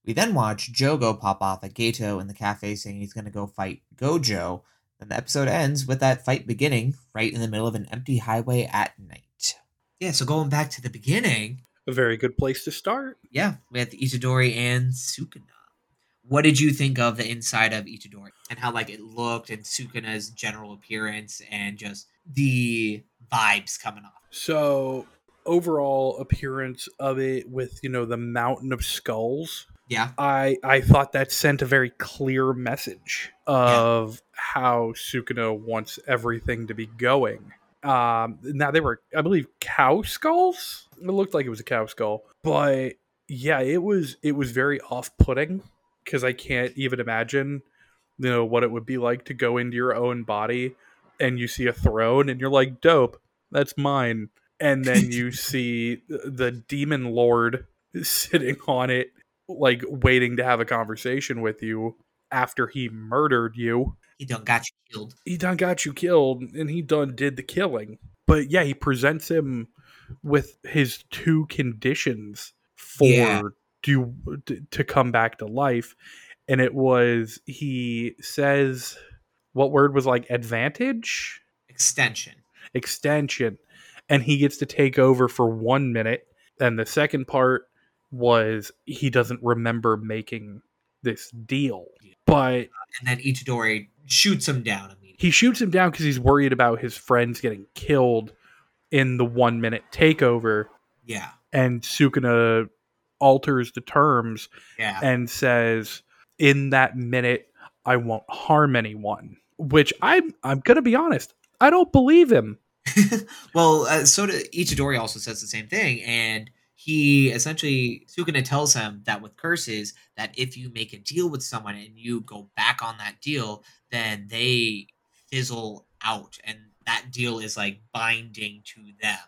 We then watch Jogo pop off at Geto in the cafe saying he's going to go fight Gojo. and the episode ends with that fight beginning right in the middle of an empty highway at night. Yeah, so going back to the beginning, A very good place to start. yeah, with Itadori and Sukuna. What did you think of the inside of Itadori and how like it looked and Sukuna's general appearance and just the vibes coming off? So, overall appearance of it with, you know, the mountain of skulls, Yeah, I I thought that sent a very clear message of how Sukuna wants everything to be going. Um, now they were, I believe, cow skulls. It looked like it was a cow skull, but yeah, it was it was very off-putting because I can't even imagine, you know, what it would be like to go into your own body and you see a throne and you're like, dope, that's mine, and then you see the demon lord sitting on it like waiting to have a conversation with you after he murdered you. He done got you killed. He done got you killed and he done did the killing. But yeah, he presents him with his two conditions for Yeah. to to come back to life and it was he says what word was like advantage Extension. extension and he gets to take over for one minute and the second part was he doesn't remember making this deal. But And then Itadori shoots him down immediately. he shoots him down because he's worried about his friends getting killed in the one minute takeover. Yeah. And Sukuna alters the terms Yeah. and says, "In that minute, I won't harm anyone." Which I'm I'm gonna be honest, I don't believe him. well, uh, so do, Ichidori also says the same thing, and he essentially Sukuna tells him that with curses, that if you make a deal with someone and you go back on that deal, then they fizzle out, and that deal is like binding to them.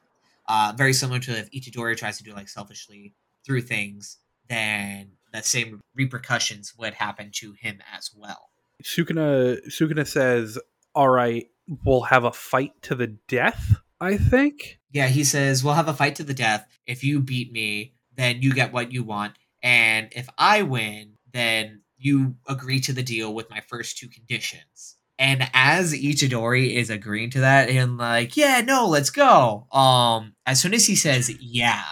Uh, very similar to if Itadori tries to do like selfishly through things, then the same repercussions would happen to him as well. Sukuna Sukuna says, "All right, we'll have a fight to the death." I think. Yeah, he says, We'll have a fight to the death. If you beat me, then you get what you want. And if I win, then you agree to the deal with my first two conditions. And as Ichidori is agreeing to that, and like, yeah, no, let's go. Um, as soon as he says yeah,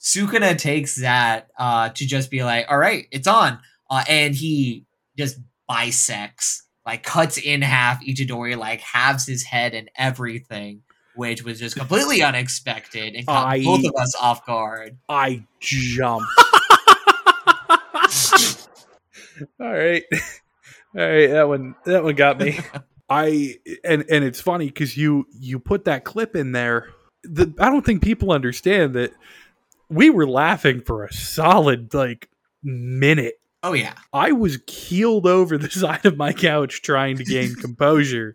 Sukuna takes that uh to just be like, all right, it's on. Uh, and he just bisects, like cuts in half Ichidori, like halves his head and everything which was just completely unexpected and caught I- both of us off guard. I jump. All right. All right, that one that one got me. I and and it's funny cuz you you put that clip in there. The, I don't think people understand that we were laughing for a solid like minute. Oh yeah, I was keeled over the side of my couch trying to gain composure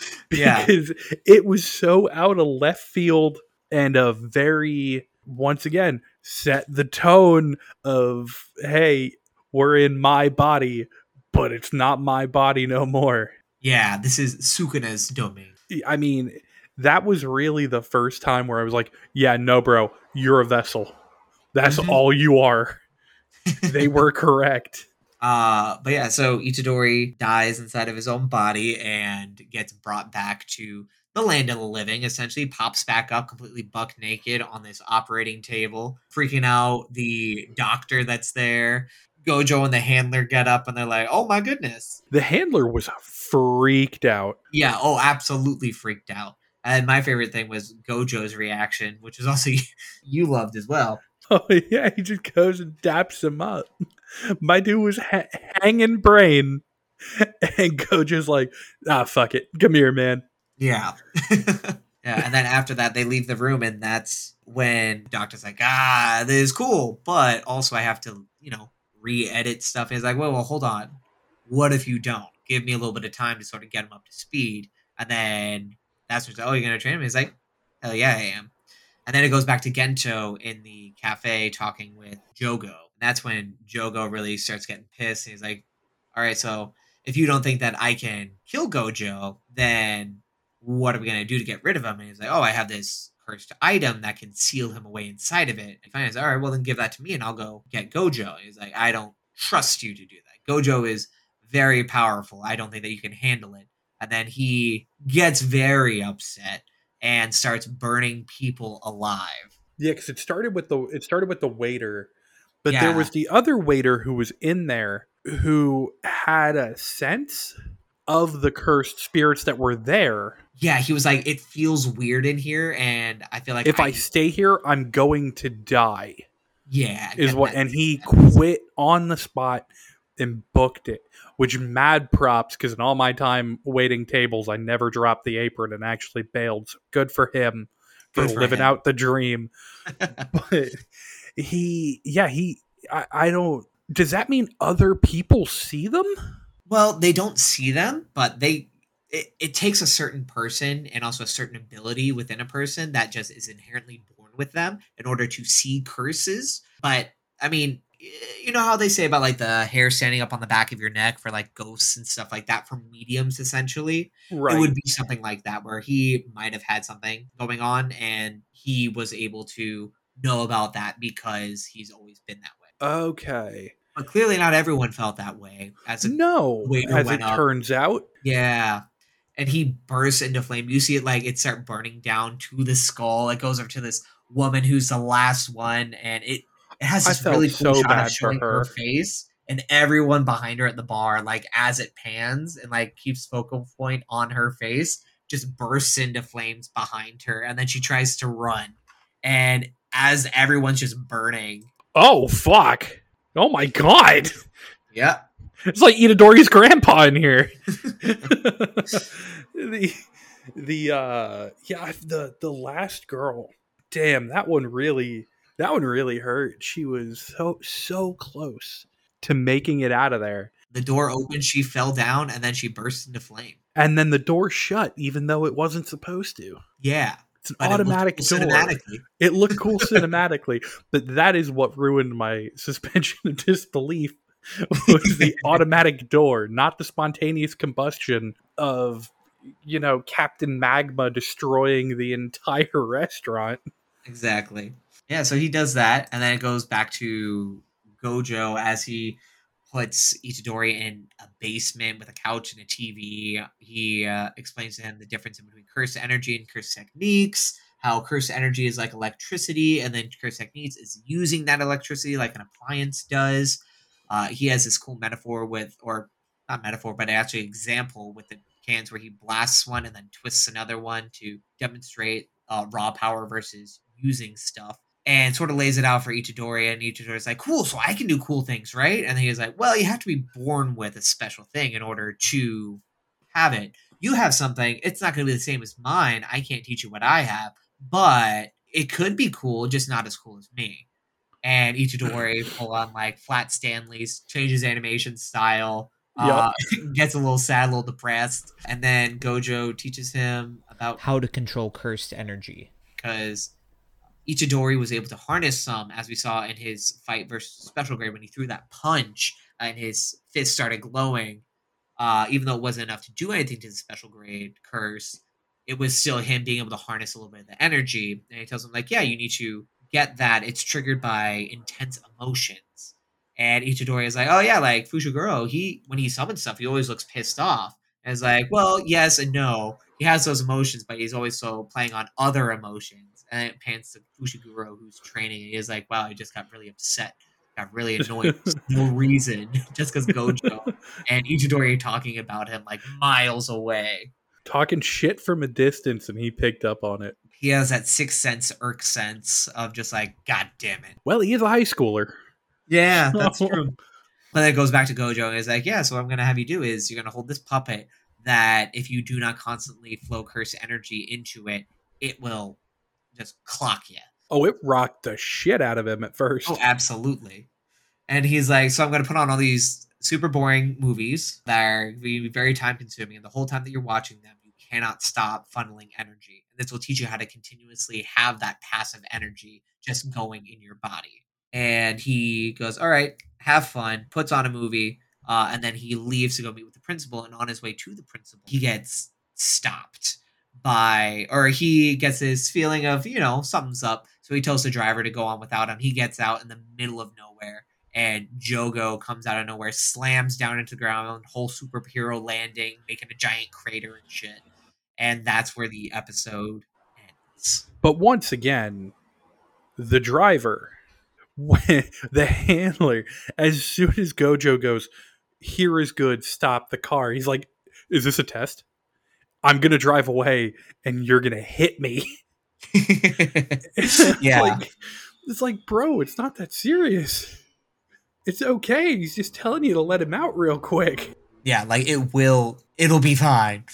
Yeah. because it was so out of left field and a very once again set the tone of hey we're in my body but it's not my body no more yeah. This is Sukuna's domain. i mean that was really the first time where i was like yeah no bro you're a vessel that's Mhm. all you are they were correct Uh, but yeah, so Itadori dies inside of his own body and gets brought back to the land of the living. Essentially, pops back up completely buck naked on this operating table, freaking out the doctor that's there. Gojo and the handler get up and they're like, "Oh my goodness!" the handler was freaked out Yeah, oh, absolutely freaked out. And my favorite thing was Gojo's reaction, which is also you loved as well. Oh yeah, he just goes and daps him up. My dude was ha- hanging brain, and Gojo's like, "Ah, fuck it, come here, man." Yeah. yeah, and then after that, they leave the room, and that's when Doctor's like, ah, this is cool, but also I have to, you know, re edit stuff. And he's like, well, well, hold on. What if you don't? Give me a little bit of time to sort of get him up to speed. And then that's when, oh, you're to train him? He's like, hell yeah, I am. And then it goes back to Gento in the cafe talking with Jogo. And that's when Jogo really starts getting pissed. And he's like, all right, so if you don't think that I can kill Gojo, then what are we going to do to get rid of him? And he's like, oh, I have this cursed item that can seal him away inside of it. And finally, all right, well, then give that to me and I'll go get Gojo. And he's like, I don't trust you to do that. Gojo is very powerful. I don't think that you can handle it. And then he gets very upset and starts burning people alive. Yeah, because it started with the it started with the waiter, but Yeah. there was the other waiter who was in there who had a sense of the cursed spirits that were there. Yeah, he was like, it feels weird in here, and I feel like if I, stay here, I'm going to die. yeah, Is what, and he quit on the spot and booked it. Which mad props because in all my time waiting tables, I never dropped the apron and actually bailed. So good for him for, for living him. out the dream. but he yeah he I, I don't does that mean other people see them Well, they don't see them, but they it, it takes a certain person and also a certain ability within a person that just is inherently born with them in order to see curses. But I mean, you know how they say about like the hair standing up on the back of your neck for like ghosts and stuff like that for mediums essentially. right It would be something like that where he might have had something going on and he was able to know about that because he's always been that way. okay But clearly not everyone felt that way. As a no as it up. turns out Yeah. And he bursts into flame. You see it like it start burning down to the skull. It goes over to this woman who's the last one, and it It has I this felt really cool so shot bad of for showing her. her. face and everyone behind her at the bar, like as it pans and like keeps focal point on her face, just bursts into flames behind her, and then she tries to run, and as everyone's just burning. Oh fuck! Oh my god! Yeah. It's like Itadori's grandpa in here. the the uh yeah the the last girl. Damn, that one really that one really hurt. She was so so close to making it out of there. The door opened, she fell down, and then she burst into flame. And then the door shut even though it wasn't supposed to. Yeah. It's an but it automatic cool door. Cinematically. It looked cool cinematically, but that is what ruined my suspension of disbelief was the automatic door, not the spontaneous combustion of you know Captain Magma destroying the entire restaurant. Exactly. Yeah, so he does that, and then it goes back to Gojo as he puts Itadori in a basement with a couch and a TV. He uh, explains to him the difference between cursed energy and cursed techniques. How cursed energy is like electricity, and then cursed techniques is using that electricity like an appliance does. Uh, he has this cool metaphor with, or not metaphor, but actually example with the cans where he blasts one and then twists another one to demonstrate uh, raw power versus using stuff and sort of lays it out for Itadori. And Itadori's like, cool, so I can do cool things, right? And he's like, well, you have to be born with a special thing in order to have it. You have something, it's not going to be the same as mine. I can't teach you what I have, but it could be cool, just not as cool as me. And Itadori full on like flat Stanley's, changes animation style, uh, gets a little sad, a little depressed. And then Gojo teaches him about How to control cursed energy. because Ichidori was able to harness some, as we saw in his fight versus Special Grade when he threw that punch and his fist started glowing. Uh, even though it wasn't enough to do anything to the Special Grade curse, it was still him being able to harness a little bit of the energy. And he tells him, like, yeah, you need to get that. It's triggered by intense emotions. And Ichidori is like, oh yeah, like Fushiguro, he when he summons stuff, he always looks pissed off. And it's like, well, yes and no. He has those emotions, but he's always so playing on other emotions. And it pans to Fushiguro, who's training, and he's like, wow, I just got really upset, got really annoyed for no reason, just because Gojo and Ichidori are talking about him like miles away. Talking shit from a distance, and he picked up on it. He has that sixth sense, irk sense of just like, God damn it. Well, he is a high schooler. Yeah, that's true. But then it goes back to Gojo and is like, yeah, so what I'm gonna have you do is you're gonna hold this puppet that if you do not constantly flow curse energy into it, it will just clock you. Oh, it rocked the shit out of him at first. Oh, absolutely. And he's like, so I'm gonna put on all these super boring movies that are very time consuming, and the whole time that you're watching them, you cannot stop funneling energy. And this will teach you how to continuously have that passive energy just going in your body. And he goes, All right, have fun, puts on a movie, uh, and then he leaves to go meet with the principal. And on his way to the principal, he gets stopped by, or he gets this feeling of, you know, something's up. So he tells the driver to go on without him. He gets out in the middle of nowhere, and Jogo comes out of nowhere, slams down into the ground, whole superhero landing, making a giant crater and shit. And that's where the episode ends. But once again, the driver, the handler, as soon as Gojo goes, here is good, stop the car. He's like, is this a test? I'm gonna drive away, and you're gonna hit me. Yeah. like, it's like, bro, it's not that serious. It's okay. He's just telling you to let him out real quick. yeah, like it will, it'll be fine.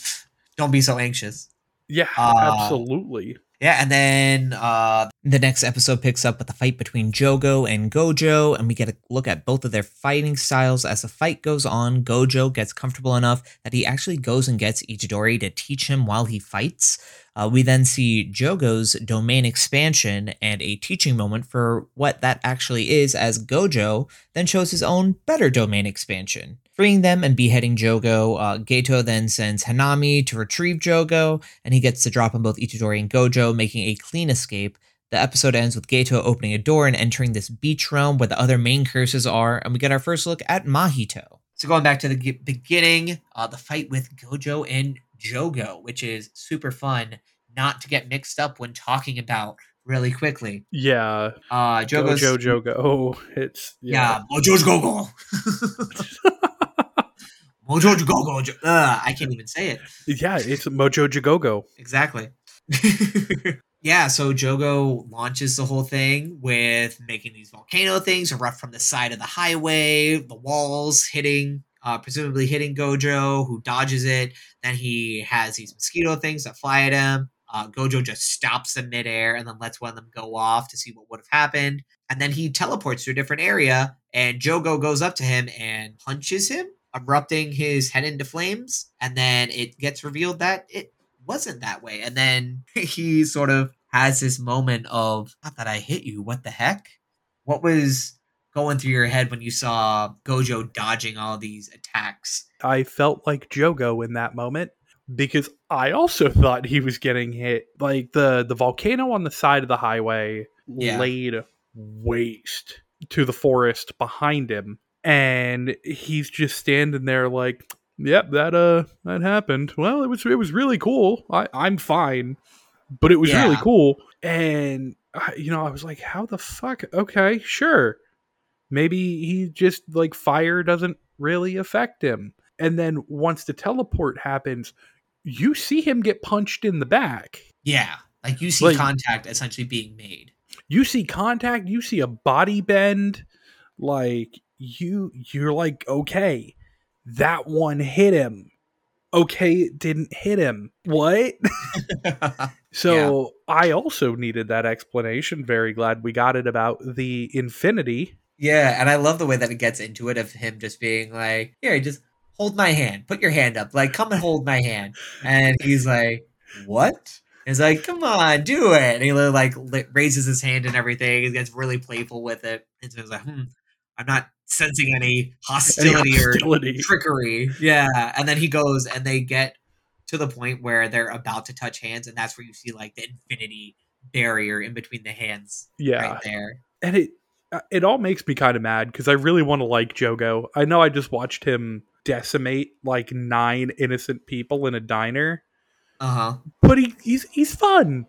Don't be so anxious. Yeah, Uh, absolutely. Yeah, and then uh The next episode picks up with the fight between Jogo and Gojo, and we get a look at both of their fighting styles. As the fight goes on, Gojo gets comfortable enough that he actually goes and gets Ichidori to teach him while he fights. Uh, we then see Jogo's domain expansion and a teaching moment for what that actually is, as Gojo then shows his own better domain expansion. Freeing them and beheading Jogo, uh, Geto then sends Hanami to retrieve Jogo, and he gets to drop on both Itadori and Gojo, making a clean escape. The episode ends with Geto opening a door and entering this beach realm where the other main curses are, and we get our first look at Mahito. So going back to the g- beginning, uh, the fight with Gojo and Jogo, which is super fun, not to get mixed up when talking about really quickly. Yeah. Uh, Joe goes, Jogo. Oh, it's yeah, Mojo's go go. Mojo's go go. Jo- Ugh, I can't even say it. Yeah, it's Mojo Jagogo. Exactly. yeah, so Jogo launches the whole thing with making these volcano things erupt from the side of the highway, the walls hitting, uh, presumably hitting Gojo, who dodges it. Then he has these mosquito things that fly at him. Uh, Gojo just stops them midair and then lets one of them go off to see what would have happened. And then he teleports to a different area, and Jogo goes up to him and punches him, erupting his head into flames. And then it gets revealed that it wasn't that way. And then he sort of has this moment of, not that I hit you, what the heck? What was going through your head when you saw Gojo dodging all these attacks? I felt like Jogo in that moment because I also thought he was getting hit. Like the the volcano on the side of the highway Yeah. laid waste to the forest behind him, and he's just standing there like, "Yep, that uh that happened. Well, it was it was really cool. I I'm fine, but it was really cool." And I- you know, I was like, "How the fuck? Okay, sure." Maybe he just like fire doesn't really affect him. And then once the teleport happens, you see him get punched in the back. Yeah. Like you see Like- contact essentially being made. You see contact, you see a body bend, like you you're like, okay, that one hit him. Okay, it didn't hit him. What? So I also needed that explanation. Very glad we got it about the infinity. Yeah, and I love the way that it gets into it of him just being like, "Here, just hold my hand. Put your hand up. Like, come and hold my hand." And he's like, "What?" He's like, "Come on, do it." And he like raises his hand and everything. He gets really playful with it. And so he's like, "Hmm, I'm not sensing any Any hostility, hostility. or trickery." Yeah, and then he goes and they get to the point where they're about to touch hands, and that's where you see like the infinity barrier in between the hands Yeah. right there. and it uh, it all makes me kind of mad because I really want to like Jogo. I know I just watched him decimate like nine innocent people in a diner, Uh huh. but he, he's he's fun.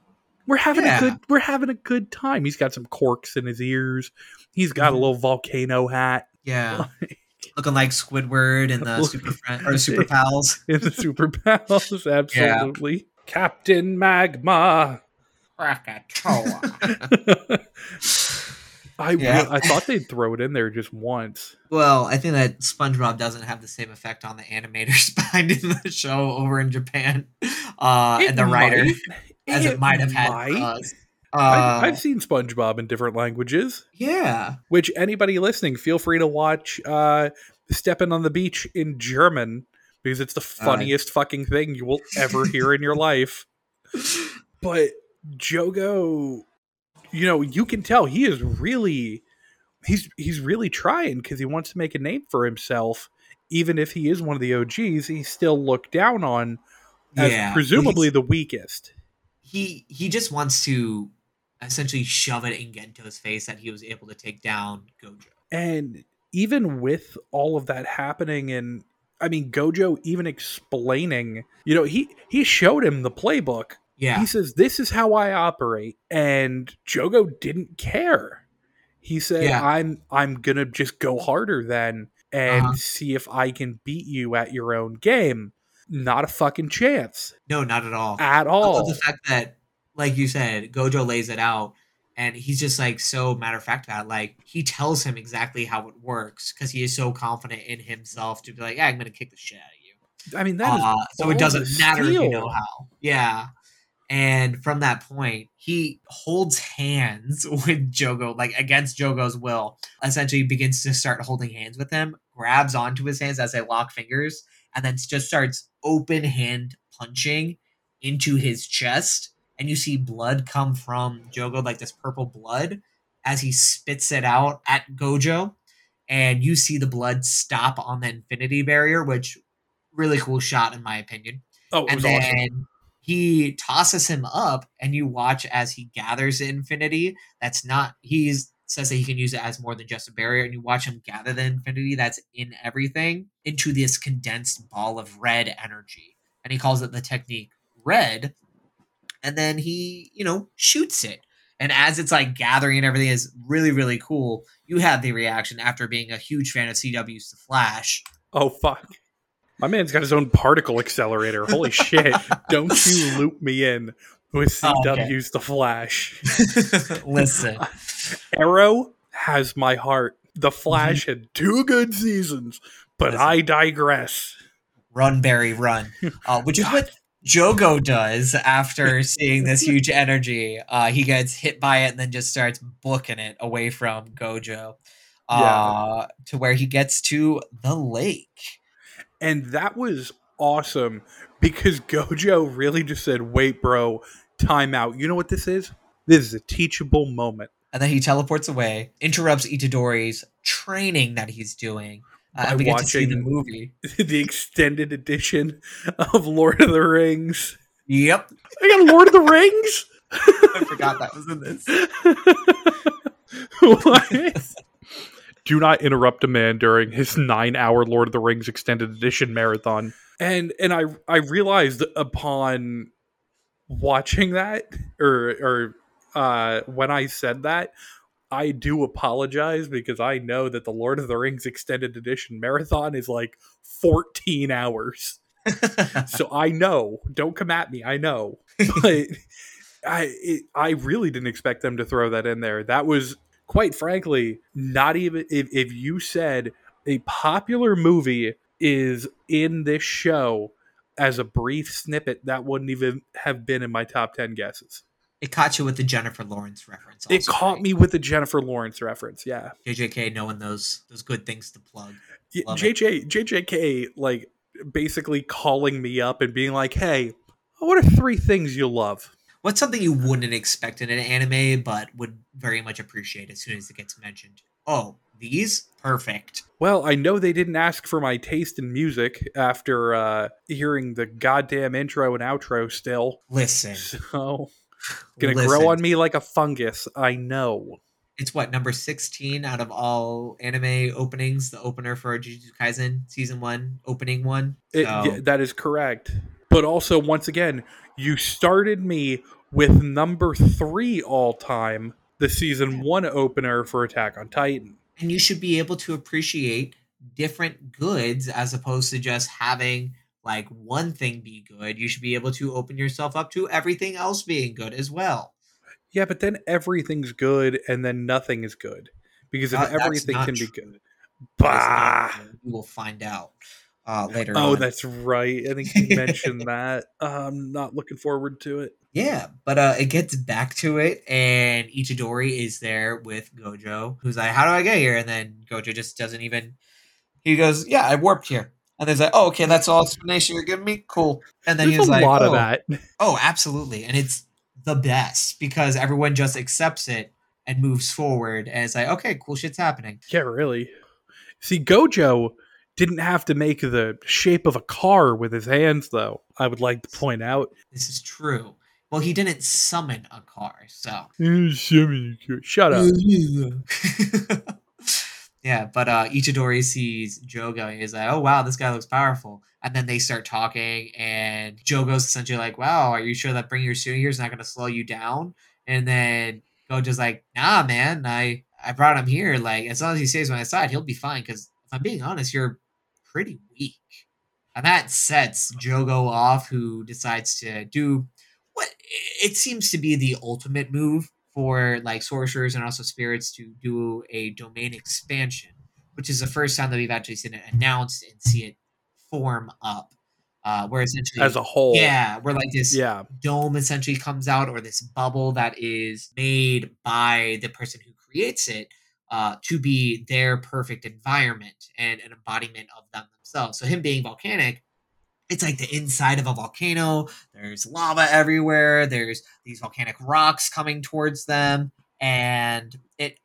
We're having Yeah. a good we're having a good time. He's got some corks in his ears. He's got a Mhm. little volcano hat Yeah. Looking like Squidward and the Super Friend or Super Pals. in the super pals. Absolutely, Captain Magma. Krakatoa. I Yeah. re- I thought they'd throw it in there just once. well, I think that SpongeBob doesn't have the same effect on the animators behind the show over in Japan, uh, It and the writer might. As it, might have had. might. us. I've, Uh, I've seen SpongeBob in different languages. yeah, Which anybody listening, feel free to watch uh, "Stepping on the Beach" in German because it's the funniest fucking thing you will ever hear in your life. But Jogo, you know, you can tell he is really he's he's really trying because he wants to make a name for himself. Even if he is one of the OGs, he's still looked down on as yeah. presumably the weakest. He he just wants to essentially shove it in Gento's face that he was able to take down Gojo. And even with all of that happening, and I mean Gojo even explaining, you know, he he showed him the playbook. Yeah, He says, "This is how I operate," and Jogo didn't care. He said, Yeah. "I'm I'm gonna just go harder then and Uh-huh. see if I can beat you at your own game." Not a fucking chance no, not at all. at all. the fact that, like you said, Gojo lays it out, and he's just like so matter of fact about it. Like he tells him exactly how it works because he is so confident in himself to be like, "Yeah, I'm gonna kick the shit out of you." I mean, that is Uh, so it doesn't matter if you know how. Yeah. And from that point, he holds hands with Jogo, like against Jogo's will. Essentially, begins to start holding hands with him, grabs onto his hands as they lock fingers, and then just starts open hand punching into his chest. And you see blood come from Jogo, like this purple blood, as he spits it out at Gojo. And you see the blood stop on the infinity barrier, which really cool shot in my opinion. oh, And then awesome. he tosses him up, and you watch as he gathers infinity. That's not he's says that he can use it as more than just a barrier, and you watch him gather the infinity that's in everything into this condensed ball of red energy. And he calls it the technique red. And then he, you know, shoots it. And as it's like gathering and everything is really, really cool, you have the reaction after being a huge fan of CW's The Flash. Oh fuck. My man's got his own particle accelerator. Holy shit. Don't you loop me in with Oh, okay. CW's The Flash. Listen, Arrow has my heart. The Flash Mm-hmm. had two good seasons, but Listen. I digress. run, Barry, run. Uh, which is what Jogo does after seeing this huge energy. Uh, he gets hit by it and then just starts booking it away from Gojo uh, to where he gets to the lake. And that was awesome because Gojo really just said, wait, bro, time out. You know what this is? This is a teachable moment. And then he teleports away, interrupts Itadori's training that he's doing. Uh, and we get to see the movie. the extended edition of Lord of the Rings. Yep. I got Lord of the Rings? I forgot that was in this. What? Do not interrupt a man during his nine-hour Lord of the Rings extended edition marathon. And and I I realized upon watching that, or or uh, when I said that, I do apologize because I know that the Lord of the Rings extended edition marathon is like fourteen hours. so I know. Don't come at me. I know, but I it, I really didn't expect them to throw that in there. That was quite frankly not even if if you said a popular movie is in this show as a brief snippet, that wouldn't even have been in my top ten guesses. it caught you with the Jennifer Lawrence reference. it caught right? me with the Jennifer Lawrence reference. Yeah, JJK knowing those those good things to plug. Yeah, it. JJ JJK like basically calling me up and being like, "Hey, what are three things you love?" What's something you wouldn't expect in an anime but would very much appreciate as soon as it gets mentioned? Oh, these? Perfect. Well, I know they didn't ask for my taste in music after uh, hearing the goddamn intro and outro still. Listen. So, gonna listen. grow on me like a fungus. I know. It's what, number 16 out of all anime openings, the opener for Jujutsu Kaisen season one, opening one. It, yeah, that is correct. But also, once again, you started me with number three all time, the season one opener for Attack on Titan. And you should be able to appreciate different goods as opposed to just having like one thing be good. You should be able to open yourself up to everything else being good as well. Yeah, but then everything's good and then nothing is good. Because if Uh, everything can be good. Bah! We will find out uh, later Oh, on. that's right. I think you mentioned that. I'm not looking forward to it. Yeah, but uh, it gets back to it, and Itadori is there with Gojo, who's like, "How do I get here?" And then Gojo just doesn't even. He goes, "Yeah, I warped here." And there's like, "Oh, okay, that's all explanation you're giving me. Cool." And then There's he was a like, lot oh, of that. Oh, absolutely, and it's the best because everyone just accepts it and moves forward, and it's like, "Okay, cool shit's happening." Yeah, really. See, Gojo didn't have to make the shape of a car with his hands, though. I would like to point out. This is true. Well, he didn't summon a car, so Shut up. yeah, but uh Itadori sees Jogo and he's like, Oh wow, this guy looks powerful. And then they start talking and Jogo's essentially like, Wow, are you sure that bringing your student here is not gonna slow you down? And then Gojo's like, Nah, man, I I brought him here. Like, as long as he stays on my side, he'll be fine. Cause if I'm being honest, you're pretty weak. And that sets Jogo off, who decides to do what it seems to be the ultimate move for like sorcerers and also spirits to do a domain expansion, which is the first time that we've actually seen it announced and see it form up. Uh, where essentially, As a whole. yeah, where like this Yeah. dome essentially comes out, or this bubble that is made by the person who creates it uh, to be their perfect environment and an embodiment of them themselves. So him being volcanic, it's like the inside of a volcano. There's lava everywhere. There's these volcanic rocks coming towards them, and it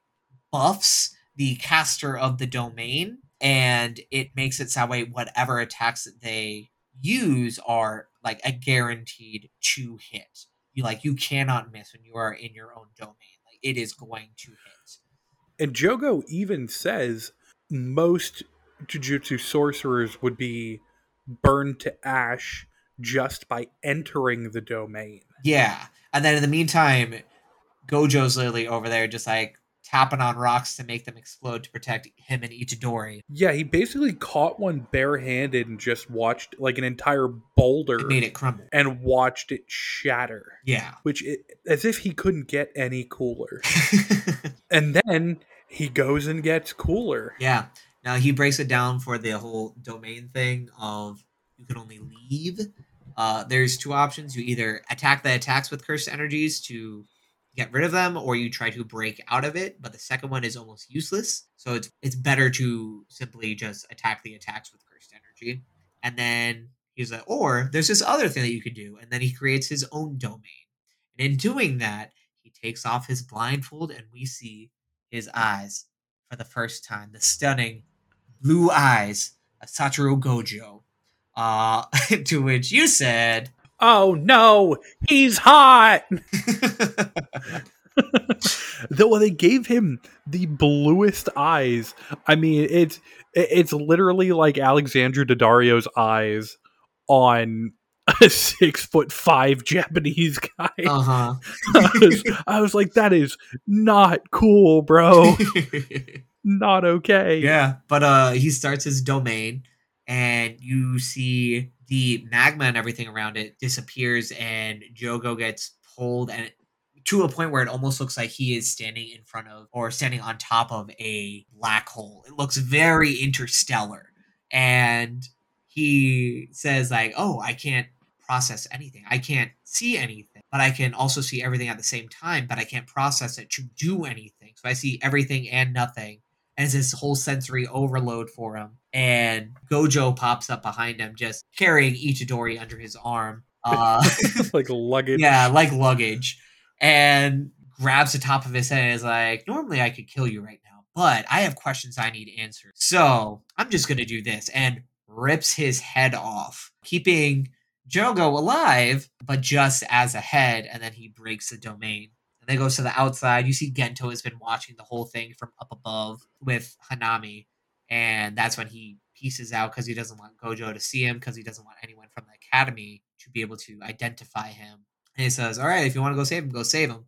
buffs the caster of the domain, and it makes it so that way whatever attacks that they use are like a guaranteed to hit. You like you cannot miss when you are in your own domain. Like it is going to hit. And Jogo even says most Jujutsu sorcerers would be burned to ash just by entering the domain. Yeah. And then in the meantime, Gojo's literally over there just like tapping on rocks to make them explode to protect him and Itadori. Yeah, he basically caught one barehanded and just watched like an entire boulder It made it crumble. and watched it shatter. Yeah. Which, it, as if he couldn't get any cooler. and then he goes and gets cooler. yeah. Now he breaks it down for the whole domain thing of you can only leave. Uh, there's two options. You either attack the attacks with cursed energies to get rid of them, or you try to break out of it. But the second one is almost useless. So it's it's better to simply just attack the attacks with cursed energy. And then he's like, or there's this other thing that you could do. And then he creates his own domain. And in doing that, he takes off his blindfold and we see his eyes for the first time. The stunning blue eyes of Satoru Gojo. Uh, to which you said, Oh no, he's hot. Though they gave him the bluest eyes. I mean, it's it's literally like Alexandra Daddario's eyes on a six foot five Japanese guy. uh huh. I, was, I was like, that is not cool, bro. not okay. yeah, but uh, he starts his domain, and you see the magma and everything around it disappears, and Jogo gets pulled, and to a point where it almost looks like he is standing in front of or standing on top of a black hole. It looks very interstellar, and he says like, "Oh, I can't process anything. I can't see anything, but I can also see everything at the same time, but I can't process it to do anything. So I see everything and nothing." It's this whole sensory overload for him. And Gojo pops up behind him, just carrying Itadori under his arm. Uh, like luggage. yeah, like luggage, and grabs the top of his head and is like, "Normally I could kill you right now, but I have questions I need answered. So I'm just gonna do this." And rips his head off, keeping Jogo alive, but just as a head. And then he breaks the domain. And then goes to the outside. You see Geto has been watching the whole thing from up above with Hanami, and that's when he pieces out because he doesn't want Gojo to see him because he doesn't want anyone from the academy to be able to identify him. And he says, "All right, if you want to go save him, go save him."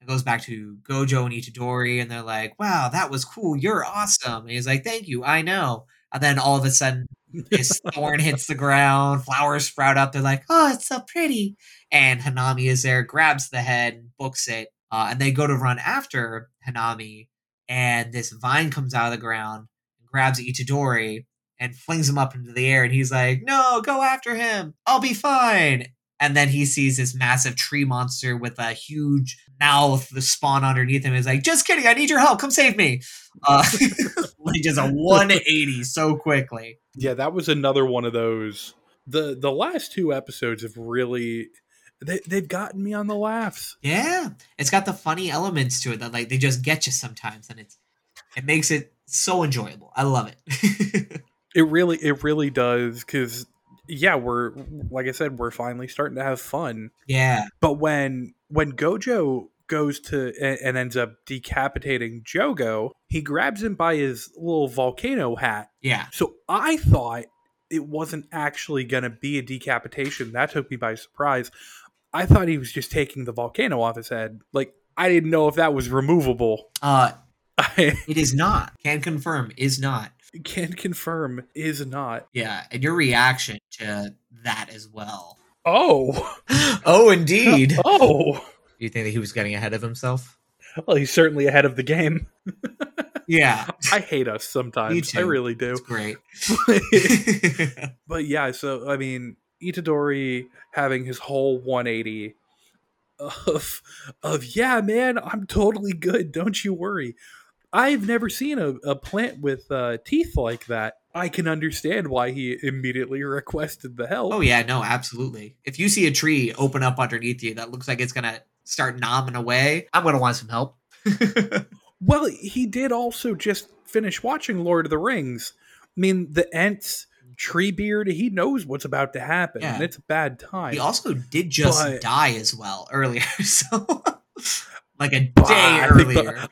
It goes back to Gojo and Itadori, and they're like, "Wow, that was cool. You're awesome." And he's like, "Thank you. I know." And then all of a sudden, his thorn hits the ground. Flowers sprout up. They're like, "Oh, it's so pretty." And Hanami is there, grabs the head, books it, uh, and they go to run after Hanami. And this vine comes out of the ground, grabs Itadori, and flings him up into the air. And he's like, "No, go after him. I'll be fine." And then he sees this massive tree monster with a huge mouth, the spawn underneath him. is like, "Just kidding. I need your help. Come save me." Uh, like just a 180 so quickly. Yeah, that was another one of those. The the last two episodes have really they they've gotten me on the laughs. Yeah, it's got the funny elements to it that like they just get you sometimes, and it's it makes it so enjoyable. I love it. It really it really does cuz yeah, we're like I said we're finally starting to have fun. yeah, But when when Gojo goes to and, ends up decapitating Jogo, he grabs him by his little volcano hat. yeah, So I thought it wasn't actually going to be a decapitation. That took me by surprise. I thought he was just taking the volcano off his head. Like I didn't know if that was removable. uh, it is not. Can confirm is not. can confirm is not. Yeah, and your reaction to that as well. Oh, oh, indeed. oh. You think that he was getting ahead of himself? Well, he's certainly ahead of the game. Yeah, I hate us sometimes. Me I really do. it's great. but yeah, so I mean, Itadori having his whole 180 of of yeah, man, I'm totally good. Don't you worry. I've never seen a, a plant with uh, teeth like that. I can understand why he immediately requested the help. oh yeah, no, absolutely. If you see a tree open up underneath you that looks like it's gonna start nomming away, I'm gonna want some help. Well, he did also just finish watching Lord of the Rings. I mean, the Ents, Treebeard, he knows what's about to happen, Yeah. and it's a bad time. He also did just But- die as well earlier, so like a day earlier.